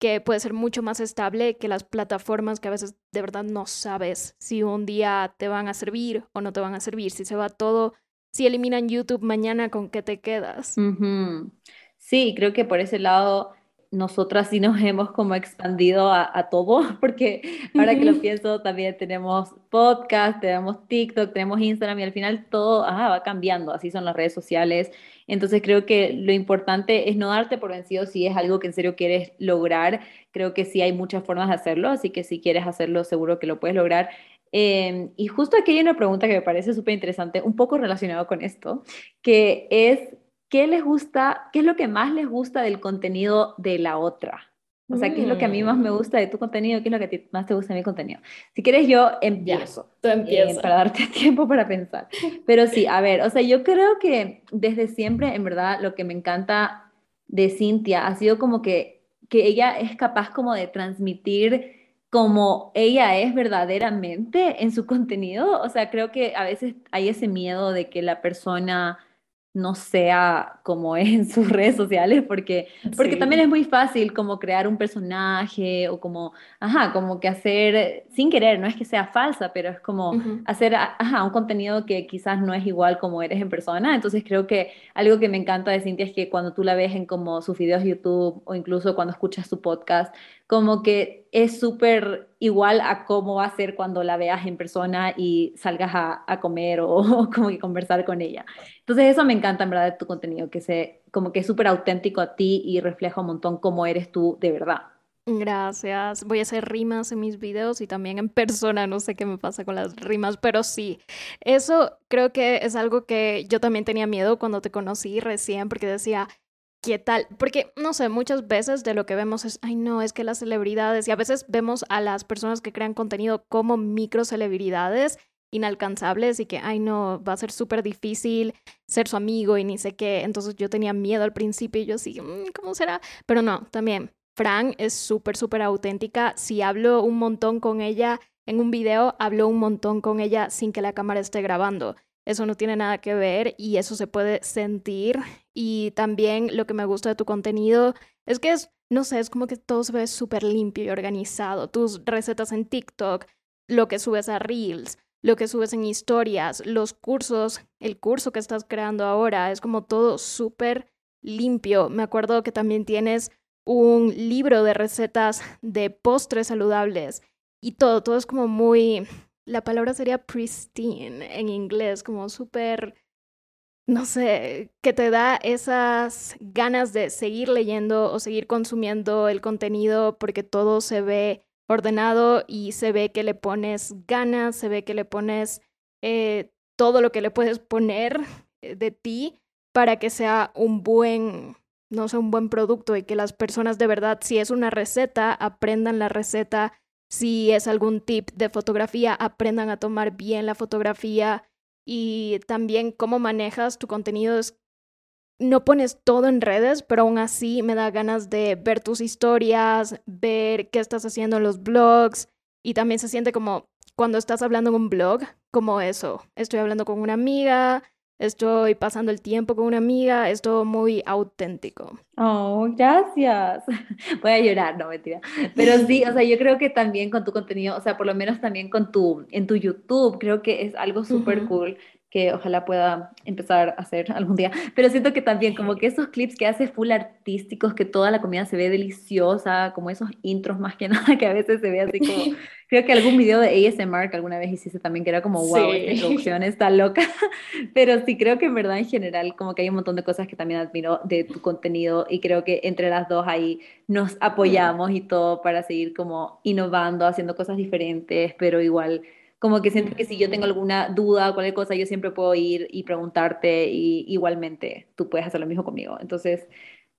que puede ser mucho más estable que las plataformas que a veces de verdad no sabes si un día te van a servir o no te van a servir, si se va todo si eliminan YouTube mañana, ¿con qué te quedas? Sí, creo que por ese lado nosotras sí nos hemos como expandido a, todo, porque ahora que lo pienso, también tenemos podcast, tenemos TikTok, tenemos Instagram y al final todo va cambiando, así son las redes sociales. Entonces creo que lo importante es no darte por vencido si es algo que en serio quieres lograr. Creo que sí hay muchas formas de hacerlo, así que si quieres hacerlo seguro que lo puedes lograr. Em, y justo aquí hay una pregunta que me parece súper interesante, un poco relacionado con esto, que es, ¿qué les gusta, qué es lo que más les gusta del contenido de la otra? O sea, ¿qué es lo que a mí más me mm. gusta de tu contenido? ¿Qué es lo que más te gusta de mi contenido? Si quieres, yo empiezo. tú empiezas. Eh, para darte tiempo para pensar. Pero sí, a ver, o sea, yo creo que desde siempre, en verdad, lo que me encanta de Cintia ha sido como que, que ella es capaz como de transmitir como ella es verdaderamente en su contenido. O sea, creo que a veces hay ese miedo de que la persona no sea como es en sus redes sociales, porque, porque también es muy fácil como crear un personaje o como, ajá, como que hacer, sin querer, no es que sea falsa, pero es como hacer, ajá, un contenido que quizás no es igual como eres en persona. Entonces creo que algo que me encanta de Cintia es que cuando tú la ves en como sus videos YouTube o incluso cuando escuchas su podcast, como que es súper igual a cómo va a ser cuando la veas en persona y salgas a, comer o, como que conversar con ella. Entonces eso me encanta en verdad de tu contenido, que se, como que es súper auténtico a ti y refleja un montón cómo eres tú de verdad. Gracias. Voy a hacer rimas en mis videos y también en persona. No sé qué me pasa con las rimas, pero sí. Eso creo que es algo que yo también tenía miedo cuando te conocí recién, porque decía, ¿Qué tal? Porque, no sé, muchas veces de lo que vemos es, ay no, es que las celebridades, y a veces vemos a las personas que crean contenido como micro celebridades inalcanzables y que, ay no, va a ser súper difícil ser su amigo y ni sé qué. Entonces yo tenía miedo al principio y yo así, mm, ¿cómo será? Pero no, también, Fran es súper, súper auténtica. Si hablo un montón con ella en un video, hablo un montón con ella sin que la cámara esté grabando. Eso no tiene nada que ver y eso se puede sentir. Y también lo que me gusta de tu contenido es que es, no sé, es como que todo se ve súper limpio y organizado. Tus recetas en TikTok, lo que subes a Reels, lo que subes en historias, los cursos, el curso que estás creando ahora, es como todo súper limpio. Me acuerdo que también tienes un libro de recetas de postres saludables y todo, todo es como muy la palabra sería pristine en inglés, como súper, no sé, que te da esas ganas de seguir leyendo o seguir consumiendo el contenido porque todo se ve ordenado y se ve que le pones ganas, se ve que le pones eh, todo lo que le puedes poner eh, de ti para que sea un buen, no sé, un buen producto y que las personas de verdad, si es una receta, aprendan la receta si es algún tip de fotografía, aprendan a tomar bien la fotografía y también cómo manejas tu contenido. no pones todo en redes, pero aún así me da ganas de ver tus historias, ver qué estás haciendo en los blogs y también se siente como cuando estás hablando en un blog, como eso. Estoy hablando con una amiga, estoy pasando el tiempo con una amiga, es todo muy auténtico. Oh, gracias. Voy a llorar, no mentira. Pero sí, o sea, yo creo que también con tu contenido, o sea, por lo menos también con tu, en tu YouTube, creo que es algo súper cool que ojalá pueda empezar a hacer algún día. Pero siento que también como que esos clips que hace full artísticos, que toda la comida se ve deliciosa, como esos intros más que nada, que a veces se ve así como, creo que algún video de ASMR que alguna vez hiciste también, que era como, wow, esta introducción está loca. Pero sí creo que en verdad en general como que hay un montón de cosas que también admiro de tu contenido y creo que entre las dos ahí nos apoyamos y todo para seguir como innovando, haciendo cosas diferentes, pero igual como que siento que si yo tengo alguna duda o cualquier cosa, yo siempre puedo ir y preguntarte y igualmente tú puedes hacer lo mismo conmigo. Entonces,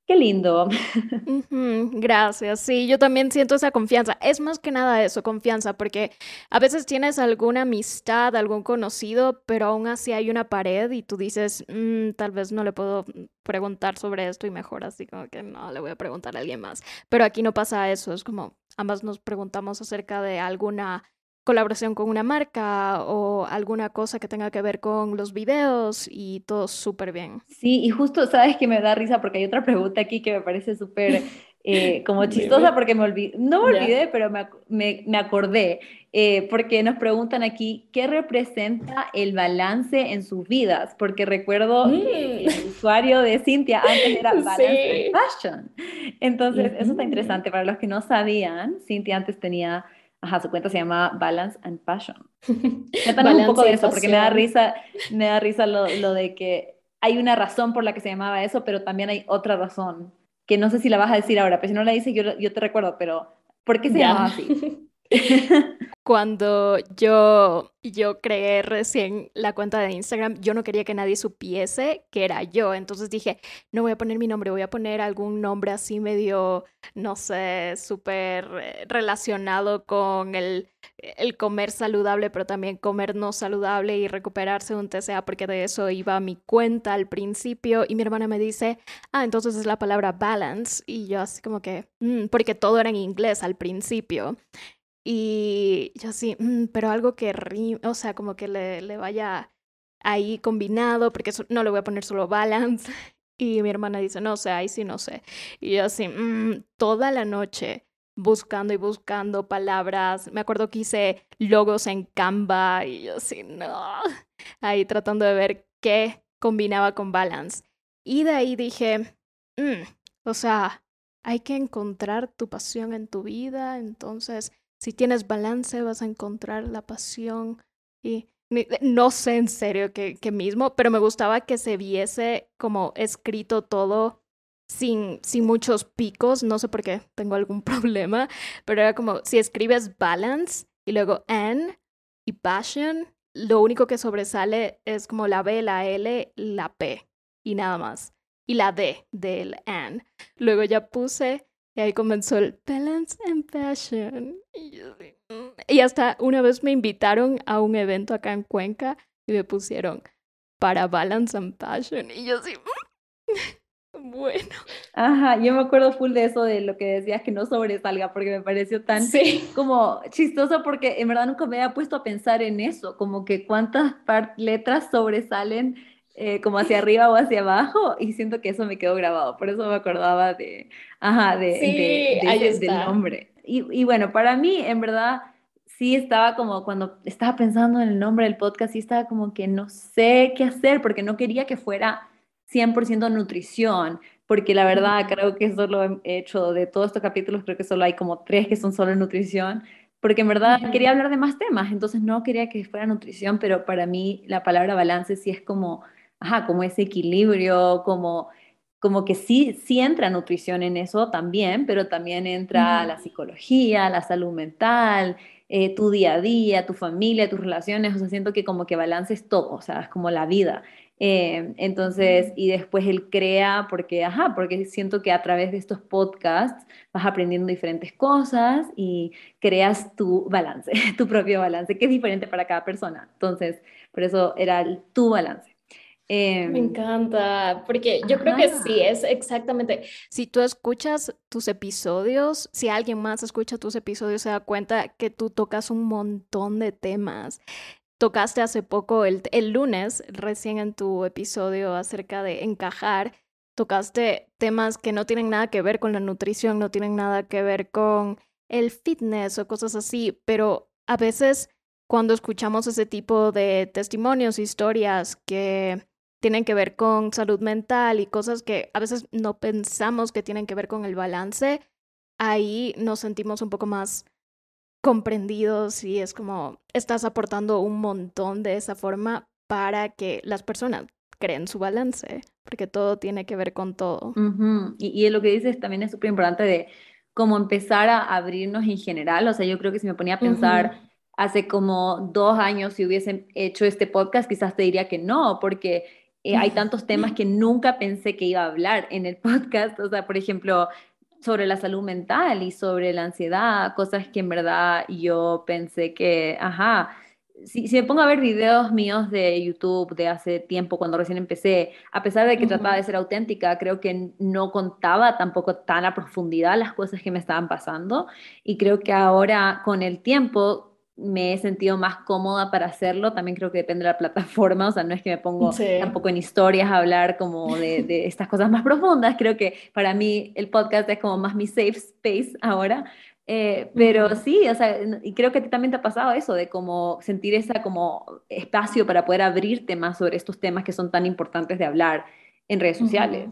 qué lindo. Gracias, sí, yo también siento esa confianza. Es más que nada eso, confianza, porque a veces tienes alguna amistad, algún conocido, pero aún así hay una pared y tú dices, mm, tal vez no le puedo preguntar sobre esto y mejor así como que no, le voy a preguntar a alguien más. Pero aquí no pasa eso, es como ambas nos preguntamos acerca de alguna colaboración con una marca o alguna cosa que tenga que ver con los videos y todo súper bien. Sí, y justo sabes que me da risa porque hay otra pregunta aquí que me parece súper eh, como chistosa porque me olvidé, no me olvidé, pero me, me, me acordé, eh, porque nos preguntan aquí, ¿qué representa el balance en sus vidas? Porque recuerdo que mm. el usuario de Cintia antes era Balance Fashion. Entonces, eso está interesante. Para los que no sabían, Cintia antes tenía Ajá, su cuenta se llama Balance and Passion. Cuéntanos un poco de eso, porque me da risa, me da risa lo, lo, de que hay una razón por la que se llamaba eso, pero también hay otra razón, que no sé si la vas a decir ahora, pero si no la dices yo, yo te recuerdo, pero ¿por qué se llamaba así? Cuando yo, yo creé recién la cuenta de Instagram, yo no quería que nadie supiese que era yo. Entonces dije, no voy a poner mi nombre, voy a poner algún nombre así medio, no sé, súper eh, relacionado con el, el comer saludable, pero también comer no saludable y recuperarse un TCA, porque de eso iba mi cuenta al principio. Y mi hermana me dice, ah, entonces es la palabra balance. Y yo así como que, mm", porque todo era en inglés al principio. Y yo así, mm, pero algo que rime, o sea, como que le, le vaya ahí combinado, porque no le voy a poner solo balance. Y mi hermana dice, no sé, ahí sí no sé. Y yo así, mm, toda la noche buscando y buscando palabras. Me acuerdo que hice logos en Canva y yo así, no. Ahí tratando de ver qué combinaba con balance. Y de ahí dije, mm, o sea, hay que encontrar tu pasión en tu vida, entonces si tienes balance vas a encontrar la pasión y no sé en serio qué, mismo, pero me gustaba que se viese como escrito todo sin, sin muchos picos, no sé por qué tengo algún problema, pero era como si escribes balance y luego N y passion, lo único que sobresale es como la B, la L, la P y nada más. Y la D del N. Luego ya puse y ahí comenzó el Balance and Passion. Mm". Y, hasta una vez me invitaron a un evento acá en Cuenca y me pusieron para Balance and Passion. Y yo así, mm". bueno. Ajá, yo me acuerdo full de eso, de lo que decías que no sobresalga, porque me pareció tan como chistoso, porque en verdad nunca me había puesto a pensar en eso, como que cuántas letras sobresalen eh, como hacia arriba o hacia abajo y siento que eso me quedó grabado, por eso me acordaba de, ajá, de, de, del nombre. Y, y, bueno, para mí, en verdad, sí estaba como cuando estaba pensando en el nombre del podcast, sí estaba como que no sé qué hacer porque no quería que fuera 100% nutrición, porque la verdad creo que solo he hecho de todos estos capítulos, creo que solo hay como tres que son solo nutrición, porque en verdad quería hablar de más temas, entonces no quería que fuera nutrición, pero para mí la palabra balance sí es como ajá, como ese equilibrio, como, como que sí, sí entra nutrición en eso también, pero también entra la psicología, la salud mental, eh, tu día a día, tu familia, tus relaciones, o sea, siento que como que balances todo, o sea, es como la vida. Eh, entonces, y después él crea, porque, ajá, porque siento que a través de estos podcasts vas aprendiendo diferentes cosas y creas tu balance, tu propio balance, que es diferente para cada persona. Entonces, por eso era el, tu balance. Me em, encanta, porque yo creo que sí, es exactamente, si tú escuchas tus episodios, si alguien más escucha tus episodios, se da cuenta que tú tocas un montón de temas. Tocaste hace poco, el, el lunes, recién en tu episodio acerca de encajar, tocaste temas que no tienen nada que ver con la nutrición, no tienen nada que ver con el fitness o cosas así, pero a veces cuando escuchamos ese tipo de testimonios, historias que tienen que ver con salud mental y cosas que a veces no pensamos que tienen que ver con el balance, ahí nos sentimos un poco más comprendidos y es como estás aportando un montón de esa forma para que las personas creen su balance, porque todo tiene que ver con todo. y, y, lo que dices también es súper importante de cómo empezar a abrirnos en general, o sea, yo creo que si me ponía a pensar hace como dos años si hubiesen hecho este podcast, quizás te diría que no, porque eh, hay tantos temas que nunca pensé que iba a hablar en el podcast, o sea, por ejemplo, sobre la salud mental y sobre la ansiedad, cosas que en verdad yo pensé que, ajá, si, si, me pongo a ver videos míos de YouTube de hace tiempo, cuando recién empecé, a pesar de que trataba de ser auténtica, creo que no contaba tampoco tan a profundidad las cosas que me estaban pasando. Y creo que ahora, con el tiempo, me he sentido más cómoda para hacerlo. También creo que depende de la plataforma, o sea, no es que me pongo tampoco en historias a hablar como de, de, estas cosas más profundas. Creo que para mí el podcast es como más mi safe space ahora. Eh, pero sí, o sea, y creo que a ti también te ha pasado eso, de como sentir ese como espacio para poder abrirte más sobre estos temas que son tan importantes de hablar en redes sociales.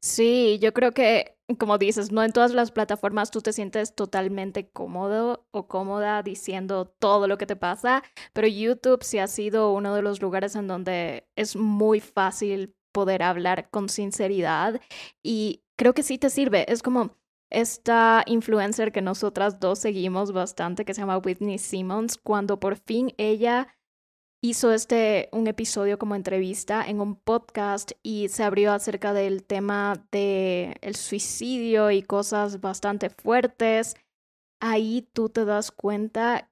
Sí, yo creo que, como dices, no en todas las plataformas tú te sientes totalmente cómodo o cómoda diciendo todo lo que te pasa, pero YouTube sí ha sido uno de los lugares en donde es muy fácil poder hablar con sinceridad y creo que sí te sirve. Es como esta influencer que nosotras dos seguimos bastante, que se llama Whitney Simmons, cuando por fin ella hizo este un episodio como entrevista en un podcast y se abrió acerca del tema de el suicidio y cosas bastante fuertes. Ahí tú te das cuenta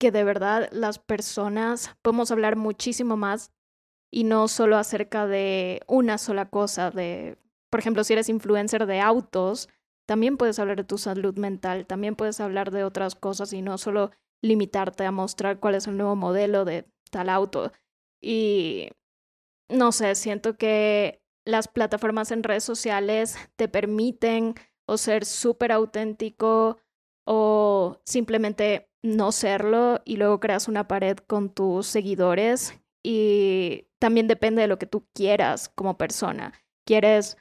que de verdad las personas podemos hablar muchísimo más y no solo acerca de una sola cosa de por ejemplo, si eres influencer de autos, también puedes hablar de tu salud mental, también puedes hablar de otras cosas y no solo limitarte a mostrar cuál es el nuevo modelo de tal auto. Y no sé, siento que las plataformas en redes sociales te permiten o ser súper auténtico o simplemente no serlo y luego creas una pared con tus seguidores y también depende de lo que tú quieras como persona. ¿Quieres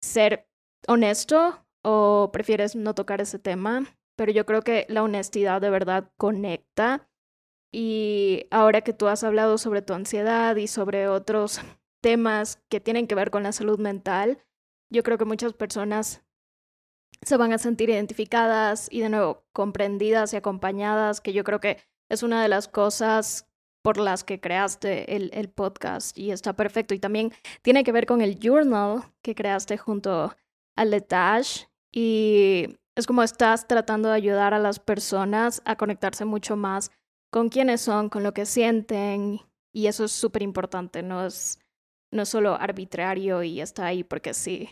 ser honesto o prefieres no tocar ese tema? Pero yo creo que la honestidad de verdad conecta y ahora que tú has hablado sobre tu ansiedad y sobre otros temas que tienen que ver con la salud mental, yo creo que muchas personas se van a sentir identificadas y de nuevo comprendidas y acompañadas, que yo creo que es una de las cosas por las que creaste el, el, podcast y está perfecto. Y también tiene que ver con el journal que creaste junto a Letash y es como estás tratando de ayudar a las personas a conectarse mucho más con quiénes son, con lo que sienten, y eso es súper importante, no es, no solo arbitrario y está ahí porque sí.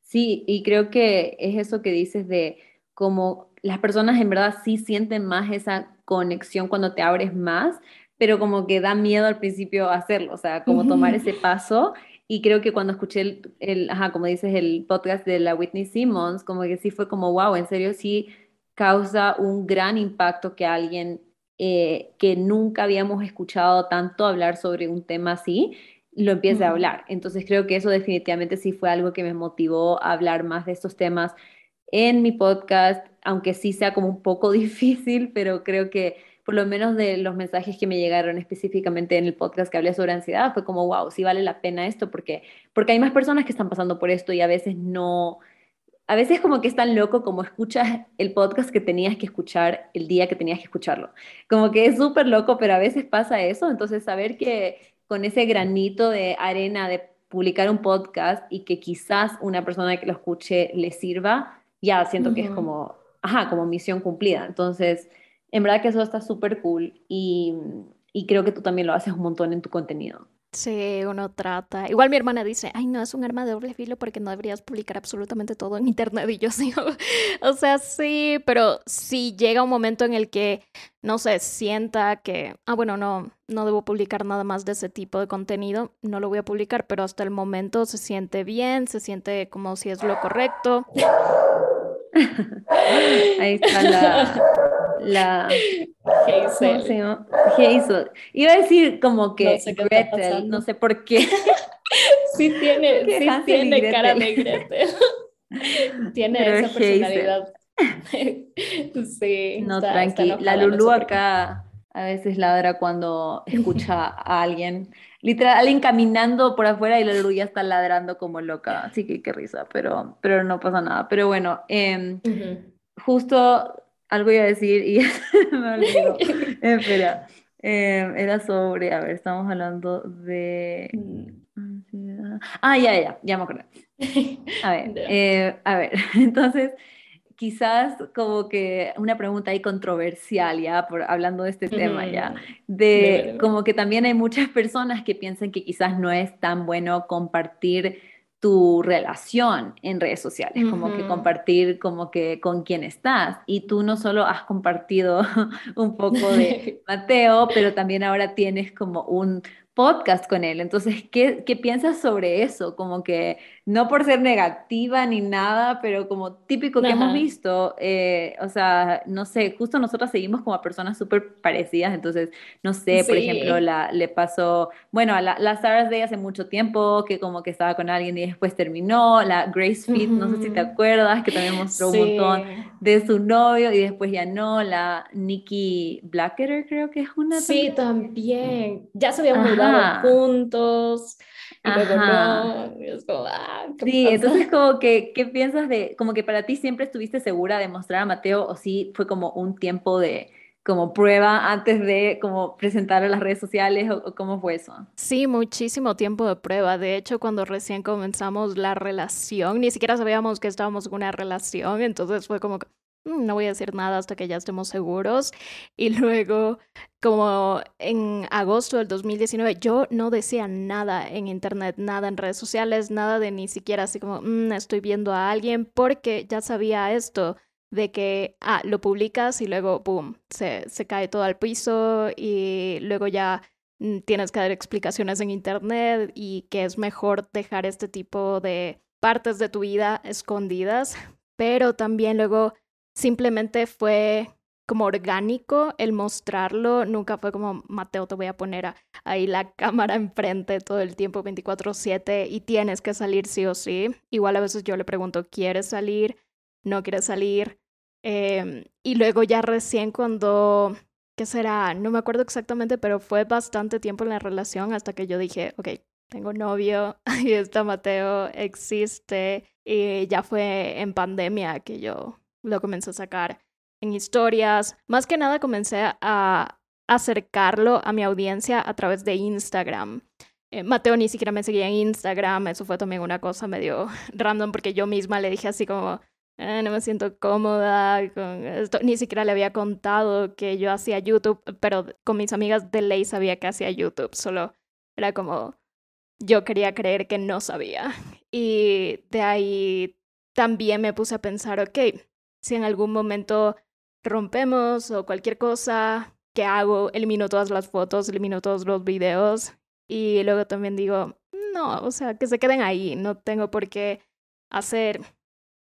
Sí, y creo que es eso que dices de como las personas en verdad sí sienten más esa conexión cuando te abres más, pero como que da miedo al principio hacerlo, o sea, como tomar ese paso. Y creo que cuando escuché el, el, ajá, como dices, el podcast de la Whitney Simmons, como que sí fue como, wow, en serio sí causa un gran impacto que alguien eh, que nunca habíamos escuchado tanto hablar sobre un tema así, lo empiece a hablar. Entonces creo que eso definitivamente sí fue algo que me motivó a hablar más de estos temas en mi podcast, aunque sí sea como un poco difícil, pero creo que por lo menos de los mensajes que me llegaron específicamente en el podcast que hablé sobre ansiedad, fue como, wow, sí vale la pena esto, porque, porque hay más personas que están pasando por esto y a veces no, a veces como que es tan loco como escuchas el podcast que tenías que escuchar el día que tenías que escucharlo. Como que es súper loco, pero a veces pasa eso. Entonces, saber que con ese granito de arena de publicar un podcast y que quizás una persona que lo escuche le sirva, ya siento que es como, ajá, como misión cumplida. Entonces, en verdad que eso está súper cool y, y creo que tú también lo haces un montón en tu contenido. Sí, uno trata. Igual mi hermana dice, ay, no, es un arma de doble filo porque no deberías publicar absolutamente todo en internet. Y yo sí, o sea, sí, pero si llega un momento en el que, no sé, sienta que, ah, bueno, no, no debo publicar nada más de ese tipo de contenido, no lo voy a publicar, pero hasta el momento se siente bien, se siente como si es lo correcto. Ahí está la, La... Hazel. Hazel. Iba a decir como que no sé Gretel, no sé por qué. sí tiene, sí tiene cara de Gretel. tiene esa personalidad. sí. No, tranqui. La Lulu acá a veces ladra cuando escucha a alguien. Literal, alguien caminando por afuera y la Lulu ya está ladrando como loca. Así que qué risa, pero, pero no pasa nada. Pero bueno, em, justo algo iba a decir y me olvidó. Espera. Em, era sobre, a ver, estamos hablando de... Ah, ya, ya, ya me acordé. A ver, eh, a ver, entonces, quizás como que una pregunta ahí controversial, ya, por, hablando de este tema, ya, de como que también hay muchas personas que piensan que quizás no es tan bueno compartir tu relación en redes sociales, como que compartir como que con quién estás. Y tú no solo has compartido un poco de Mateo, pero también ahora tienes como un podcast con él. Entonces, ¿qué, ¿qué, piensas sobre eso? Como que no por ser negativa ni nada, pero como típico que hemos visto, eh, o sea, no sé, justo nosotros seguimos como a personas súper parecidas, entonces, no sé, por ejemplo, la, le pasó, bueno, a la, las Saras de hace mucho tiempo, que como que estaba con alguien y después terminó, la Grace Fit, no sé si te acuerdas, que también mostró un montón de su novio y después ya no, la Nikki Blacketer creo que es una. Sí, también, ya se habían mudado juntos. Y luego no, es como, ah, sí, entonces como que, ¿qué piensas de, como que para ti siempre estuviste segura de mostrar a Mateo o sí fue como un tiempo de, como prueba antes de como presentar a las redes sociales o, cómo fue eso? Sí, muchísimo tiempo de prueba. De hecho, cuando recién comenzamos la relación, ni siquiera sabíamos que estábamos en una relación, entonces fue como no voy a decir nada hasta que ya estemos seguros. Y luego, como en agosto del 2019, yo no decía nada en internet, nada en redes sociales, nada de ni siquiera así como, mm, estoy viendo a alguien, porque ya sabía esto de que, ah, lo publicas y luego, boom, se, se cae todo al piso y luego ya mm, tienes que dar explicaciones en internet y que es mejor dejar este tipo de partes de tu vida escondidas, pero también luego simplemente fue como orgánico el mostrarlo, nunca fue como, Mateo, te voy a poner ahí la cámara enfrente todo el tiempo 24/7 y tienes que salir sí o sí. Igual a veces yo le pregunto, ¿quieres salir? ¿No quieres salir? Em, y luego ya recién cuando, ¿qué será? No me acuerdo exactamente, pero fue bastante tiempo en la relación hasta que yo dije, ok, tengo novio, ahí está Mateo, existe. Y ya fue en pandemia que yo lo comencé a sacar en historias. Más que nada comencé a acercarlo a mi audiencia a través de Instagram. Eh, Mateo ni siquiera me seguía en Instagram, eso fue también una cosa medio random porque yo misma le dije así como, eh, no me siento cómoda. Ni siquiera le había contado que yo hacía YouTube, pero con mis amigas de ley sabía que hacía YouTube, solo era como, yo quería creer que no sabía. Y de ahí también me puse a pensar, ok, si en algún momento rompemos o cualquier cosa que hago, elimino todas las fotos, elimino todos los videos y luego también digo, no, o sea, que se queden ahí, no tengo por qué hacer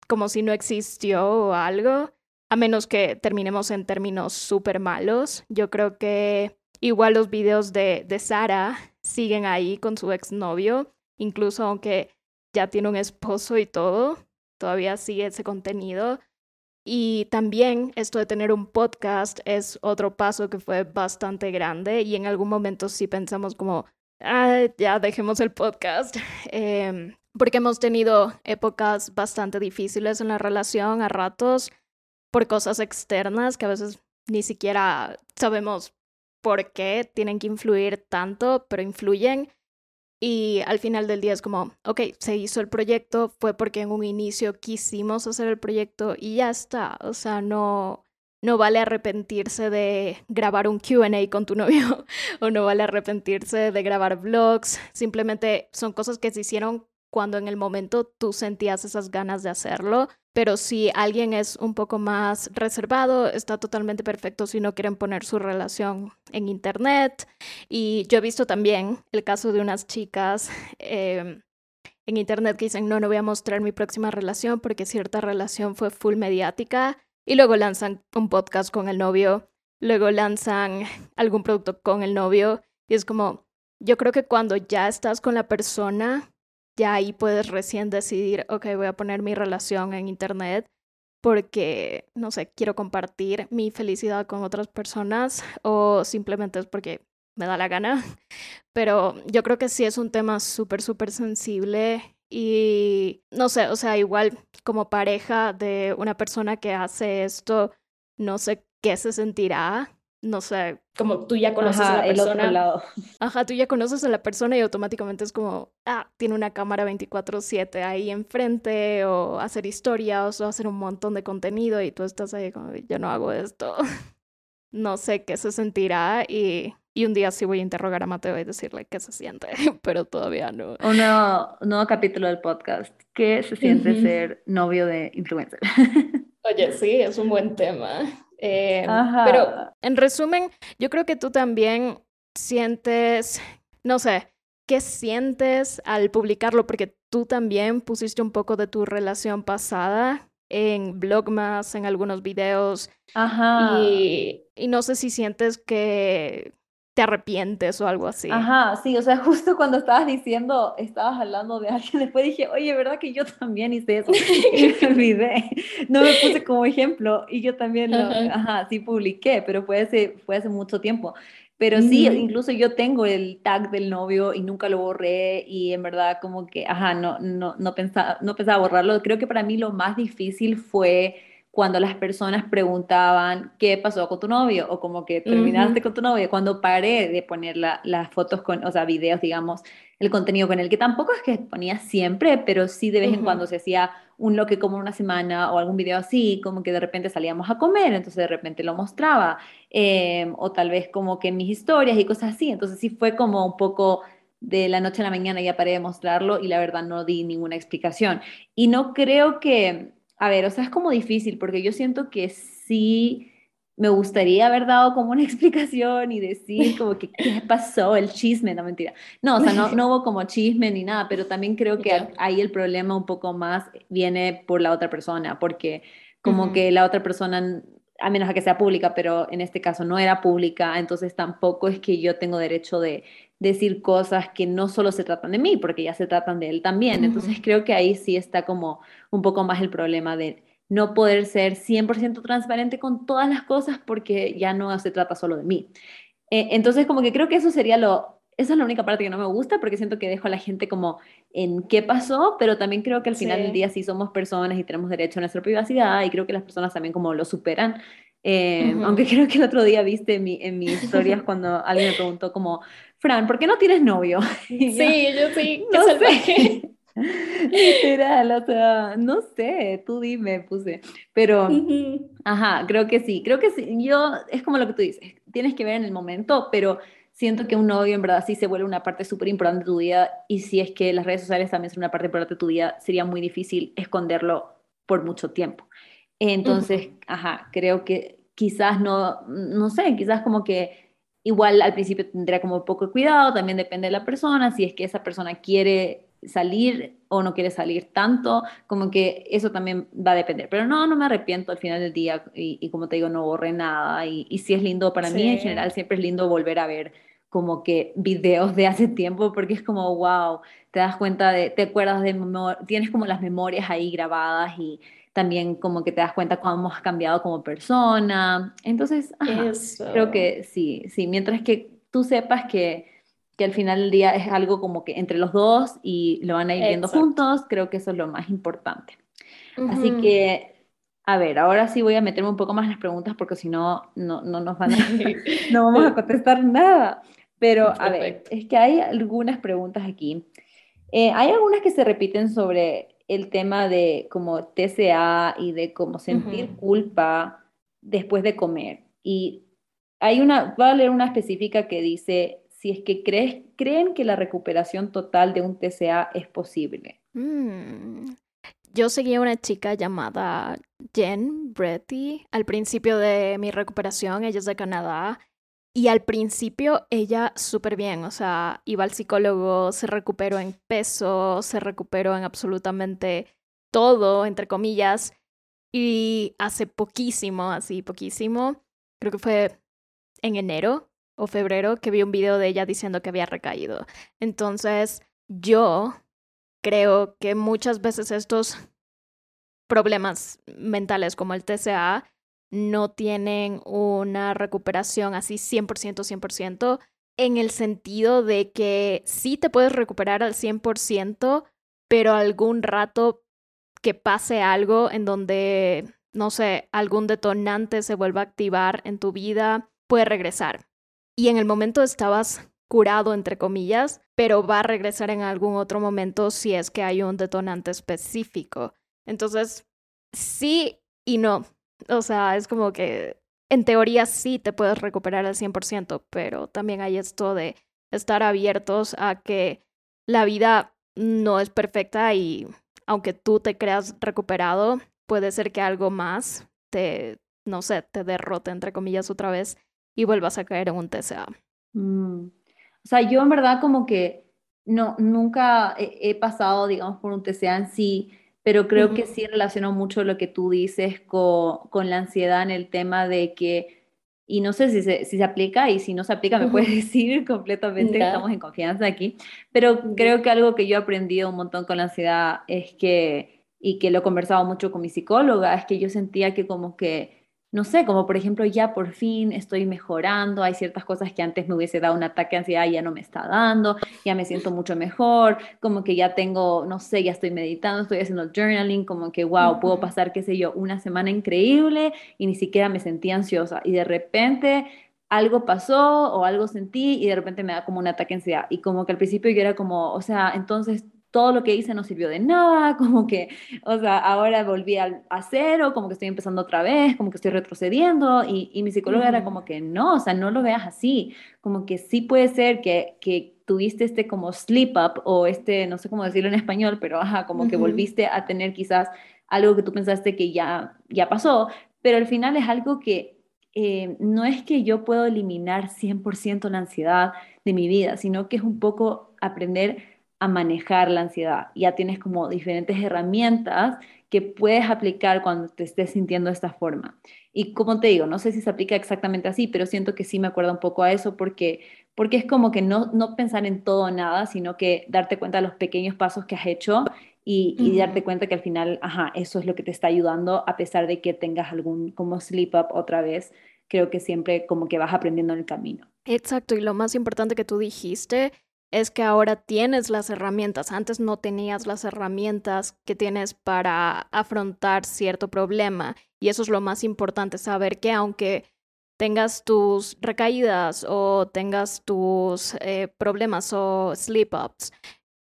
como si no existió o algo, a menos que terminemos en términos súper malos. Yo creo que igual los videos de, de Sara siguen ahí con su exnovio, incluso aunque ya tiene un esposo y todo, todavía sigue ese contenido. Y también esto de tener un podcast es otro paso que fue bastante grande y en algún momento sí pensamos como, ah, ya dejemos el podcast, em, porque hemos tenido épocas bastante difíciles en la relación a ratos por cosas externas que a veces ni siquiera sabemos por qué tienen que influir tanto, pero influyen. Y al final del día es como, ok, se hizo el proyecto, fue porque en un inicio quisimos hacer el proyecto y ya está. O sea, no, no vale arrepentirse de grabar un QA con tu novio o no vale arrepentirse de grabar vlogs. Simplemente son cosas que se hicieron cuando en el momento tú sentías esas ganas de hacerlo pero si alguien es un poco más reservado, está totalmente perfecto si no quieren poner su relación en internet. Y yo he visto también el caso de unas chicas em, en internet que dicen, no, no voy a mostrar mi próxima relación porque cierta relación fue full mediática. y luego lanzan un podcast con el novio, luego lanzan algún producto con el novio y es como, yo creo que cuando ya estás con la persona, ya ahí puedes recién decidir, ok, voy a poner mi relación en internet porque, no sé, quiero compartir mi felicidad con otras personas o simplemente es porque me da la gana. Pero yo creo que sí es un tema súper, súper sensible y no sé, o sea, igual como pareja de una persona que hace esto, no sé qué se sentirá no sé, como tú ya conoces a la persona. Ajá, tú ya conoces a la persona y automáticamente es como, ah, tiene una cámara 24/7 ahí enfrente o hacer historias o hacer un montón de contenido y tú estás ahí como, yo no hago esto. no sé qué se sentirá y, y, un día sí voy a interrogar a Mateo y decirle qué se siente, pero todavía no. Un nuevo, nuevo capítulo del podcast. ¿Qué se siente ser novio de influencer? Oye, sí, es un buen tema. Eh, pero en resumen, yo creo que tú también sientes, no sé, ¿qué sientes al publicarlo? Porque tú también pusiste un poco de tu relación pasada en Blogmas, en algunos videos. Ajá. Y, y no sé si sientes que te arrepientes o algo así. Ajá, sí, o sea, justo cuando estabas diciendo, estabas hablando de alguien, después dije, oye, ¿verdad que yo también hice eso? Y me olvidé, no me puse como ejemplo y yo también lo, ajá, sí publiqué, pero fue hace, fue hace mucho tiempo. Pero sí, incluso yo tengo el tag del novio y nunca lo borré y en verdad como que, ajá, no, no, no, pensaba, no pensaba borrarlo. Creo que para mí lo más difícil fue cuando las personas preguntaban qué pasó con tu novio o como que terminaste con tu novio, cuando paré de poner las fotos con, o sea, videos, digamos, el contenido con el que tampoco es que ponía siempre, pero sí de vez en cuando se hacía un lo que como una semana o algún video así, como que de repente salíamos a comer, entonces de repente lo mostraba, em, o tal vez como que mis historias y cosas así, entonces sí fue como un poco de la noche a la mañana ya paré de mostrarlo y la verdad no di ninguna explicación. Y no creo que a ver, o sea, es como difícil porque yo siento que sí me gustaría haber dado como una explicación y decir como que qué pasó, el chisme, no mentira. No, o sea, no, no hubo como chisme ni nada, pero también creo que ahí el problema un poco más viene por la otra persona, porque como que la otra persona a menos a que sea pública, pero en este caso no era pública, entonces tampoco es que yo tengo derecho de decir cosas que no solo se tratan de mí, porque ya se tratan de él también. Entonces creo que ahí sí está como un poco más el problema de no poder ser 100% transparente con todas las cosas porque ya no se trata solo de mí. Eh, entonces como que creo que eso sería lo, esa es la única parte que no me gusta porque siento que dejo a la gente como en qué pasó, pero también creo que al final del día sí somos personas y tenemos derecho a nuestra privacidad y creo que las personas también como lo superan. Eh, aunque creo que el otro día viste mi, en mis historias cuando alguien me preguntó como, Fran, ¿por qué no tienes novio? sí, yo, sí, no sé. Literal, o sea, no sé, tú dime, puse. Pero, ajá, creo que sí, creo que sí. Yo, es como lo que tú dices, tienes que ver en el momento, pero siento que un novio en verdad sí se vuelve una parte súper importante de tu vida y si es que las redes sociales también son una parte importante de tu vida, sería muy difícil esconderlo por mucho tiempo. Entonces, ajá, creo que quizás no, no sé, quizás como que igual al principio tendría como poco cuidado, también depende de la persona, si es que esa persona quiere salir o no quiere salir tanto, como que eso también va a depender. Pero no, no me arrepiento al final del día y, como te digo, no borré nada y, y sí es lindo para mí en general, siempre es lindo volver a ver como que videos de hace tiempo porque es como, wow, te das cuenta de, te acuerdas de, tienes como las memorias ahí grabadas y también como que te das cuenta cómo hemos cambiado como persona. Entonces, creo que sí, sí, mientras que tú sepas que que al final del día es algo como que entre los dos y lo van a ir viendo juntos, creo que eso es lo más importante. Así que, a ver, ahora sí voy a meterme un poco más en las preguntas porque si no, no, no nos van a, no vamos a contestar nada. Pero, a ver, es que hay algunas preguntas aquí. Eh, hay algunas que se repiten sobre el tema de como TCA y de cómo sentir culpa después de comer. Y hay una, voy a leer una específica que dice, si es que crees, creen que la recuperación total de un TCA es posible. Mm. Yo seguía a una chica llamada Jen Bretty al principio de mi recuperación, ella es de Canadá, y al principio ella súper bien, o sea, iba al psicólogo, se recuperó en peso, se recuperó en absolutamente todo, entre comillas, Y hace poquísimo, así poquísimo, creo que fue en enero o febrero que vi un video de ella diciendo que había recaído. Entonces, yo creo que muchas veces estos problemas mentales como el TCA no tienen una recuperación así 100%, 100%, en el sentido de que sí te puedes recuperar al 100%, pero algún rato que pase algo en donde, no sé, algún detonante se vuelva a activar en tu vida, puede regresar. Y en el momento estabas curado, entre comillas, pero va a regresar en algún otro momento si es que hay un detonante específico. Entonces, sí y no. O sea, es como que en teoría sí te puedes recuperar al 100%, pero también hay esto de estar abiertos a que la vida no es perfecta y aunque tú te creas recuperado, puede ser que algo más te, no sé, te derrote, entre comillas, otra vez y vuelvas a caer en un TCA. Mm. O sea, yo en verdad como que no, nunca he, pasado, digamos, por un TCA en sí, pero creo que sí relaciono mucho lo que tú dices con, con, la ansiedad en el tema de que, y no sé si se, si se aplica, y si no se aplica me puedes decir completamente, estamos en confianza aquí, pero creo que algo que yo he aprendido un montón con la ansiedad es que, y que lo he conversado mucho con mi psicóloga, es que yo sentía que como que no sé, como por ejemplo, ya por fin estoy mejorando, hay ciertas cosas que antes me hubiese dado un ataque de ansiedad, ya no me está dando, ya me siento mucho mejor, como que ya tengo, no sé, ya estoy meditando, estoy haciendo journaling, como que, wow, puedo pasar, qué sé yo, una semana increíble y ni siquiera me sentí ansiosa. Y de repente algo pasó o algo sentí y de repente me da como un ataque de ansiedad. Y como que al principio yo era como, o sea, entonces todo lo que hice no sirvió de nada, como que, o sea, ahora volví a, cero, como que estoy empezando otra vez, como que estoy retrocediendo, y, y mi psicóloga era como que no, o sea, no lo veas así, como que sí puede ser que, que tuviste este como slip up o este, no sé cómo decirlo en español, pero ajá, como que volviste a tener quizás algo que tú pensaste que ya, ya pasó, pero al final es algo que eh, no es que yo puedo eliminar 100% la ansiedad de mi vida, sino que es un poco aprender a manejar la ansiedad. Ya tienes como diferentes herramientas que puedes aplicar cuando te estés sintiendo de esta forma. Y como te digo, no sé si se aplica exactamente así, pero siento que sí me acuerda un poco a eso porque, porque es como que no, no pensar en todo o nada, sino que darte cuenta de los pequeños pasos que has hecho y, y, darte cuenta que al final, ajá, eso es lo que te está ayudando a pesar de que tengas algún como slip up otra vez. Creo que siempre como que vas aprendiendo en el camino. Exacto, y lo más importante que tú dijiste es que ahora tienes las herramientas. Antes no tenías las herramientas que tienes para afrontar cierto problema. Y eso es lo más importante, saber que aunque tengas tus recaídas o tengas tus eh, problemas o slip-ups,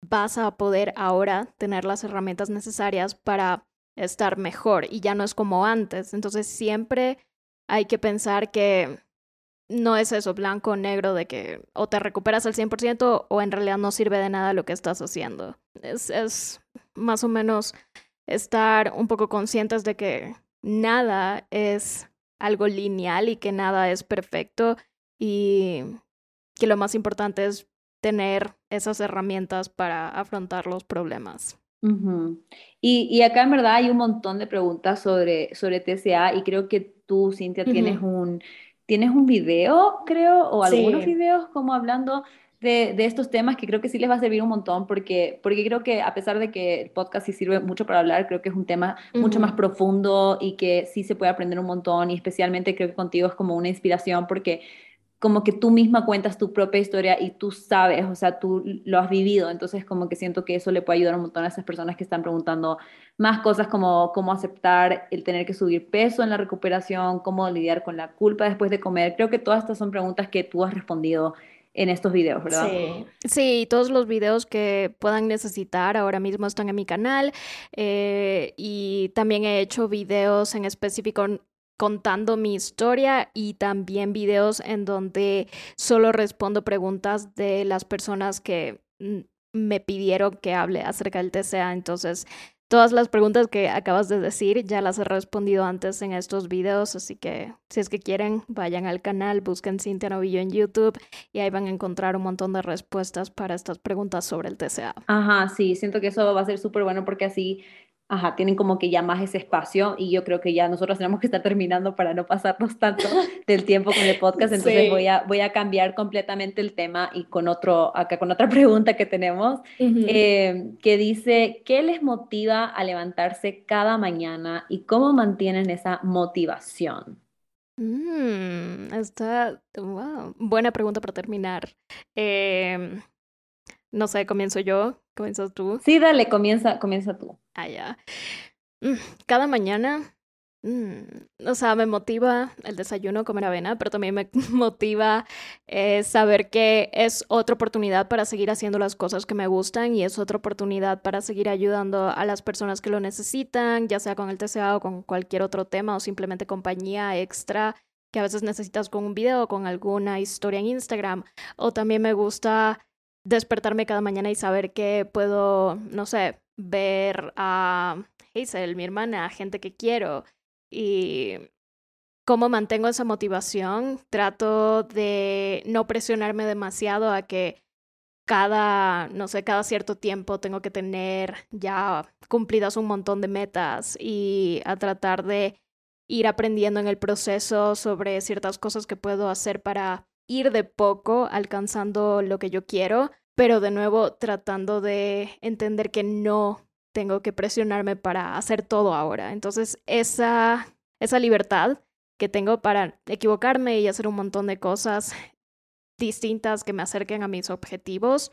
vas a poder ahora tener las herramientas necesarias para estar mejor y ya no es como antes. Entonces siempre hay que pensar que no es eso, blanco o negro, de que o te recuperas al 100% o en realidad no sirve de nada lo que estás haciendo. Es, es más o menos estar un poco conscientes de que nada es algo lineal y que nada es perfecto y que lo más importante es tener esas herramientas para afrontar los problemas. y, y, acá en verdad hay un montón de preguntas sobre, sobre TCA y creo que tú, Cintia, tienes un tienes un video, creo, o algunos videos como hablando de, de, estos temas que creo que sí les va a servir un montón porque, porque creo que a pesar de que el podcast sí sirve mucho para hablar, creo que es un tema mucho más profundo y que sí se puede aprender un montón y especialmente creo que contigo es como una inspiración porque como que tú misma cuentas tu propia historia y tú sabes, o sea, tú lo has vivido, entonces como que siento que eso le puede ayudar un montón a esas personas que están preguntando más cosas como cómo aceptar el tener que subir peso en la recuperación, cómo lidiar con la culpa después de comer. Creo que todas estas son preguntas que tú has respondido en estos videos, ¿verdad? Sí, sí todos los videos que puedan necesitar ahora mismo están en mi canal eh, y también he hecho videos en específico contando mi historia y también videos en donde solo respondo preguntas de las personas que me pidieron que hable acerca del TCA. Entonces, todas las preguntas que acabas de decir ya las he respondido antes en estos videos, así que si es que quieren, vayan al canal, busquen Cintia Novillo en YouTube y ahí van a encontrar un montón de respuestas para estas preguntas sobre el TCA. Ajá, sí, siento que eso va a ser súper bueno porque así ajá, tienen como que ya más ese espacio y yo creo que ya nosotros tenemos que estar terminando para no pasarnos tanto del tiempo con el podcast, entonces voy, a, voy a cambiar completamente el tema y con otro, acá con otra pregunta que tenemos, eh, que dice, ¿qué les motiva a levantarse cada mañana y cómo mantienen esa motivación? Mm, está, wow, buena pregunta para terminar. Em, no sé, comienzo yo, comienzas tú. Sí, dale, comienza, comienza tú. Ya. Mm, cada mañana, mm, o sea, me motiva el desayuno, comer avena, pero también me motiva eh, saber que es otra oportunidad para seguir haciendo las cosas que me gustan y es otra oportunidad para seguir ayudando a las personas que lo necesitan, ya sea con el TCA o con cualquier otro tema o simplemente compañía extra que a veces necesitas con un video con alguna historia en Instagram. O también me gusta despertarme cada mañana y saber que puedo, no sé, ver a Hazel, mi hermana, a gente que quiero y cómo mantengo esa motivación. Trato de no presionarme demasiado a que cada, no sé, cada cierto tiempo tengo que tener ya cumplidas un montón de metas y a tratar de ir aprendiendo en el proceso sobre ciertas cosas que puedo hacer para ir de poco alcanzando lo que yo quiero, pero de nuevo tratando de entender que no tengo que presionarme para hacer todo ahora. Entonces, esa, esa libertad que tengo para equivocarme y hacer un montón de cosas distintas que me acerquen a mis objetivos,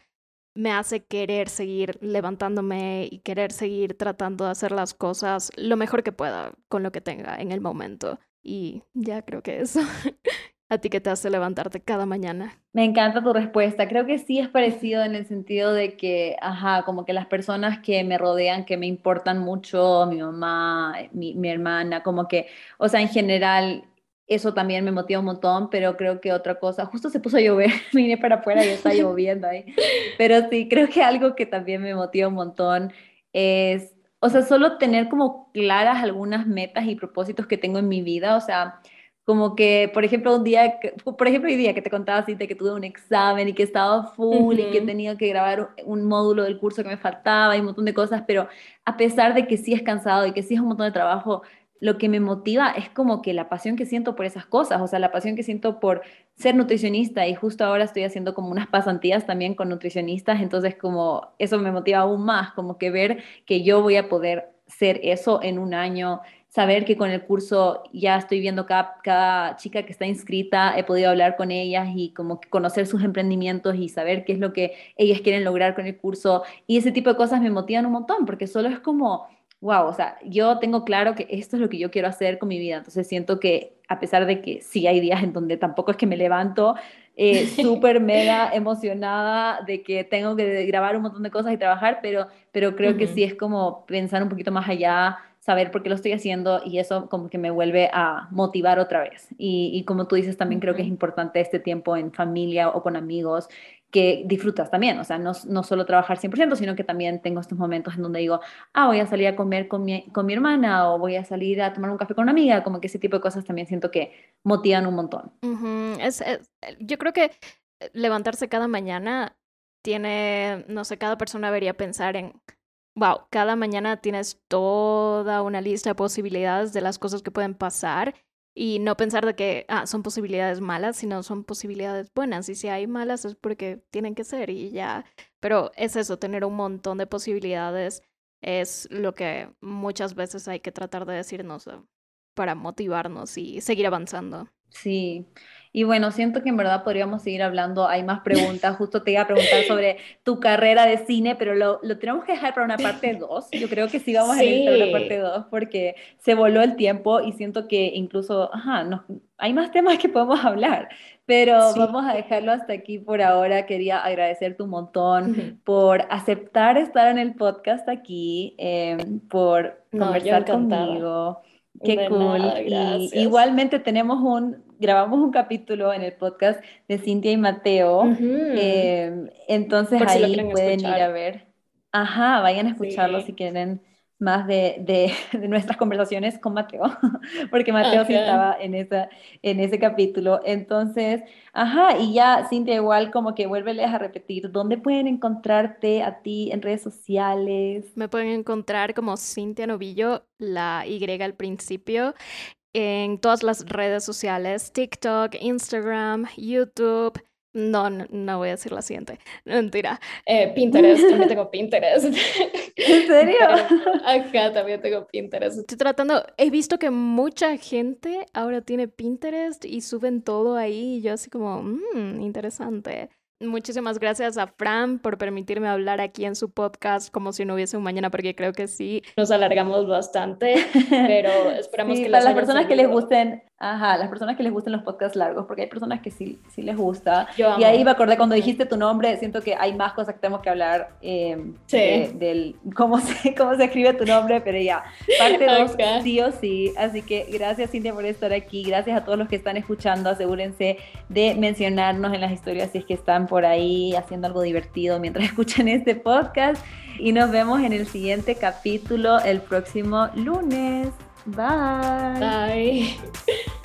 me hace querer seguir levantándome y querer seguir tratando de hacer las cosas lo mejor que pueda con lo que tenga en el momento. Y ya creo que eso. ¿A ti que te hace levantarte cada mañana? Me encanta tu respuesta. Creo que sí es parecido en el sentido de que, ajá, como que las personas que me rodean, que me importan mucho, mi mamá, mi, mi hermana, como que, o sea, en general, eso también me motiva un montón, pero creo que otra cosa, justo se puso a llover, vine para afuera y está lloviendo ahí, pero sí, creo que algo que también me motiva un montón es, o sea, solo tener como claras algunas metas y propósitos que tengo en mi vida, o sea, como que, por ejemplo, un día, por ejemplo, hoy día que te contaba así de que tuve un examen y que estaba full y que tenía que grabar un módulo del curso que me faltaba y un montón de cosas, pero a pesar de que sí es cansado y que sí es un montón de trabajo, lo que me motiva es como que la pasión que siento por esas cosas, o sea, la pasión que siento por ser nutricionista y justo ahora estoy haciendo como unas pasantías también con nutricionistas, entonces como eso me motiva aún más, como que ver que yo voy a poder ser eso en un año, saber que con el curso ya estoy viendo cada, cada chica que está inscrita, he podido hablar con ellas y como conocer sus emprendimientos y saber qué es lo que ellas quieren lograr con el curso. Y ese tipo de cosas me motivan un montón porque solo es como wow, o sea, yo tengo claro que esto es lo que yo quiero hacer con mi vida, entonces siento que a pesar de que sí hay días en donde tampoco es que me levanto eh, súper mega emocionada de que tengo que grabar un montón de cosas y trabajar, pero, pero creo que sí es como pensar un poquito más allá, saber por qué lo estoy haciendo y eso como que me vuelve a motivar otra vez. Y, y como tú dices, también creo que es importante este tiempo en familia o con amigos que disfrutas también, o sea, no, no solo trabajar 100%, sino que también tengo estos momentos en donde digo, ah, voy a salir a comer con mi, con mi hermana o voy a salir a tomar un café con una amiga, como que ese tipo de cosas también siento que motivan un montón. es, yo creo que levantarse cada mañana tiene, no sé, cada persona debería pensar en, wow, cada mañana tienes toda una lista de posibilidades de las cosas que pueden pasar y no pensar de que ah, son posibilidades malas, sino son posibilidades buenas. Y si hay malas es porque tienen que ser y ya. Pero es eso, tener un montón de posibilidades es lo que muchas veces hay que tratar de decirnos eh, para motivarnos y seguir avanzando. Sí, y bueno, siento que en verdad podríamos seguir hablando, hay más preguntas, justo te iba a preguntar sobre tu carrera de cine, pero lo, lo tenemos que dejar para una parte 2. Yo creo que sí vamos a ir a una parte 2 porque se voló el tiempo y siento que incluso, ajá, no, hay más temas que podemos hablar, pero vamos a dejarlo hasta aquí por ahora. Quería agradecerte un montón por aceptar estar en el podcast aquí, em, por conversar conmigo. Qué cool. y igualmente tenemos un, grabamos un capítulo en el podcast de Cintia y Mateo. Em, entonces ahí pueden ir a ver. Ajá, vayan a escucharlo si quieren más de, de, nuestras conversaciones con Mateo, porque Mateo sí estaba en, esa, en ese capítulo. Entonces, ajá, y ya, Cintia, igual como que vuélveles a repetir, ¿dónde pueden encontrarte a ti en redes sociales? Me pueden encontrar como Cintia Novillo, la Y al principio, en todas las redes sociales, TikTok, Instagram, YouTube. No, no, voy a decir la siguiente. Mentira. Eh, Pinterest, también tengo Pinterest. ¿En serio? Acá también tengo Pinterest. Estoy tratando, he visto que mucha gente ahora tiene Pinterest y suben todo ahí y yo así como, mmm, interesante. Muchísimas gracias a Fran por permitirme hablar aquí en su podcast como si no hubiese un mañana, porque creo que sí, nos alargamos bastante, pero esperamos que para las personas que les gusten, ajá, las personas que les gusten los podcasts largos, porque hay personas que sí, sí les gusta. y ahí me acordé cuando dijiste tu nombre, siento que hay más cosas que tenemos que hablar eh, del cómo se, cómo se escribe tu nombre, pero ya, parte dos sí o sí. Así que gracias Cintia por estar aquí, gracias a todos los que están escuchando, asegúrense de mencionarnos en las historias si es que están por ahí haciendo algo divertido mientras escuchan este podcast. Y nos vemos en el siguiente capítulo el próximo lunes. Bye. Bye.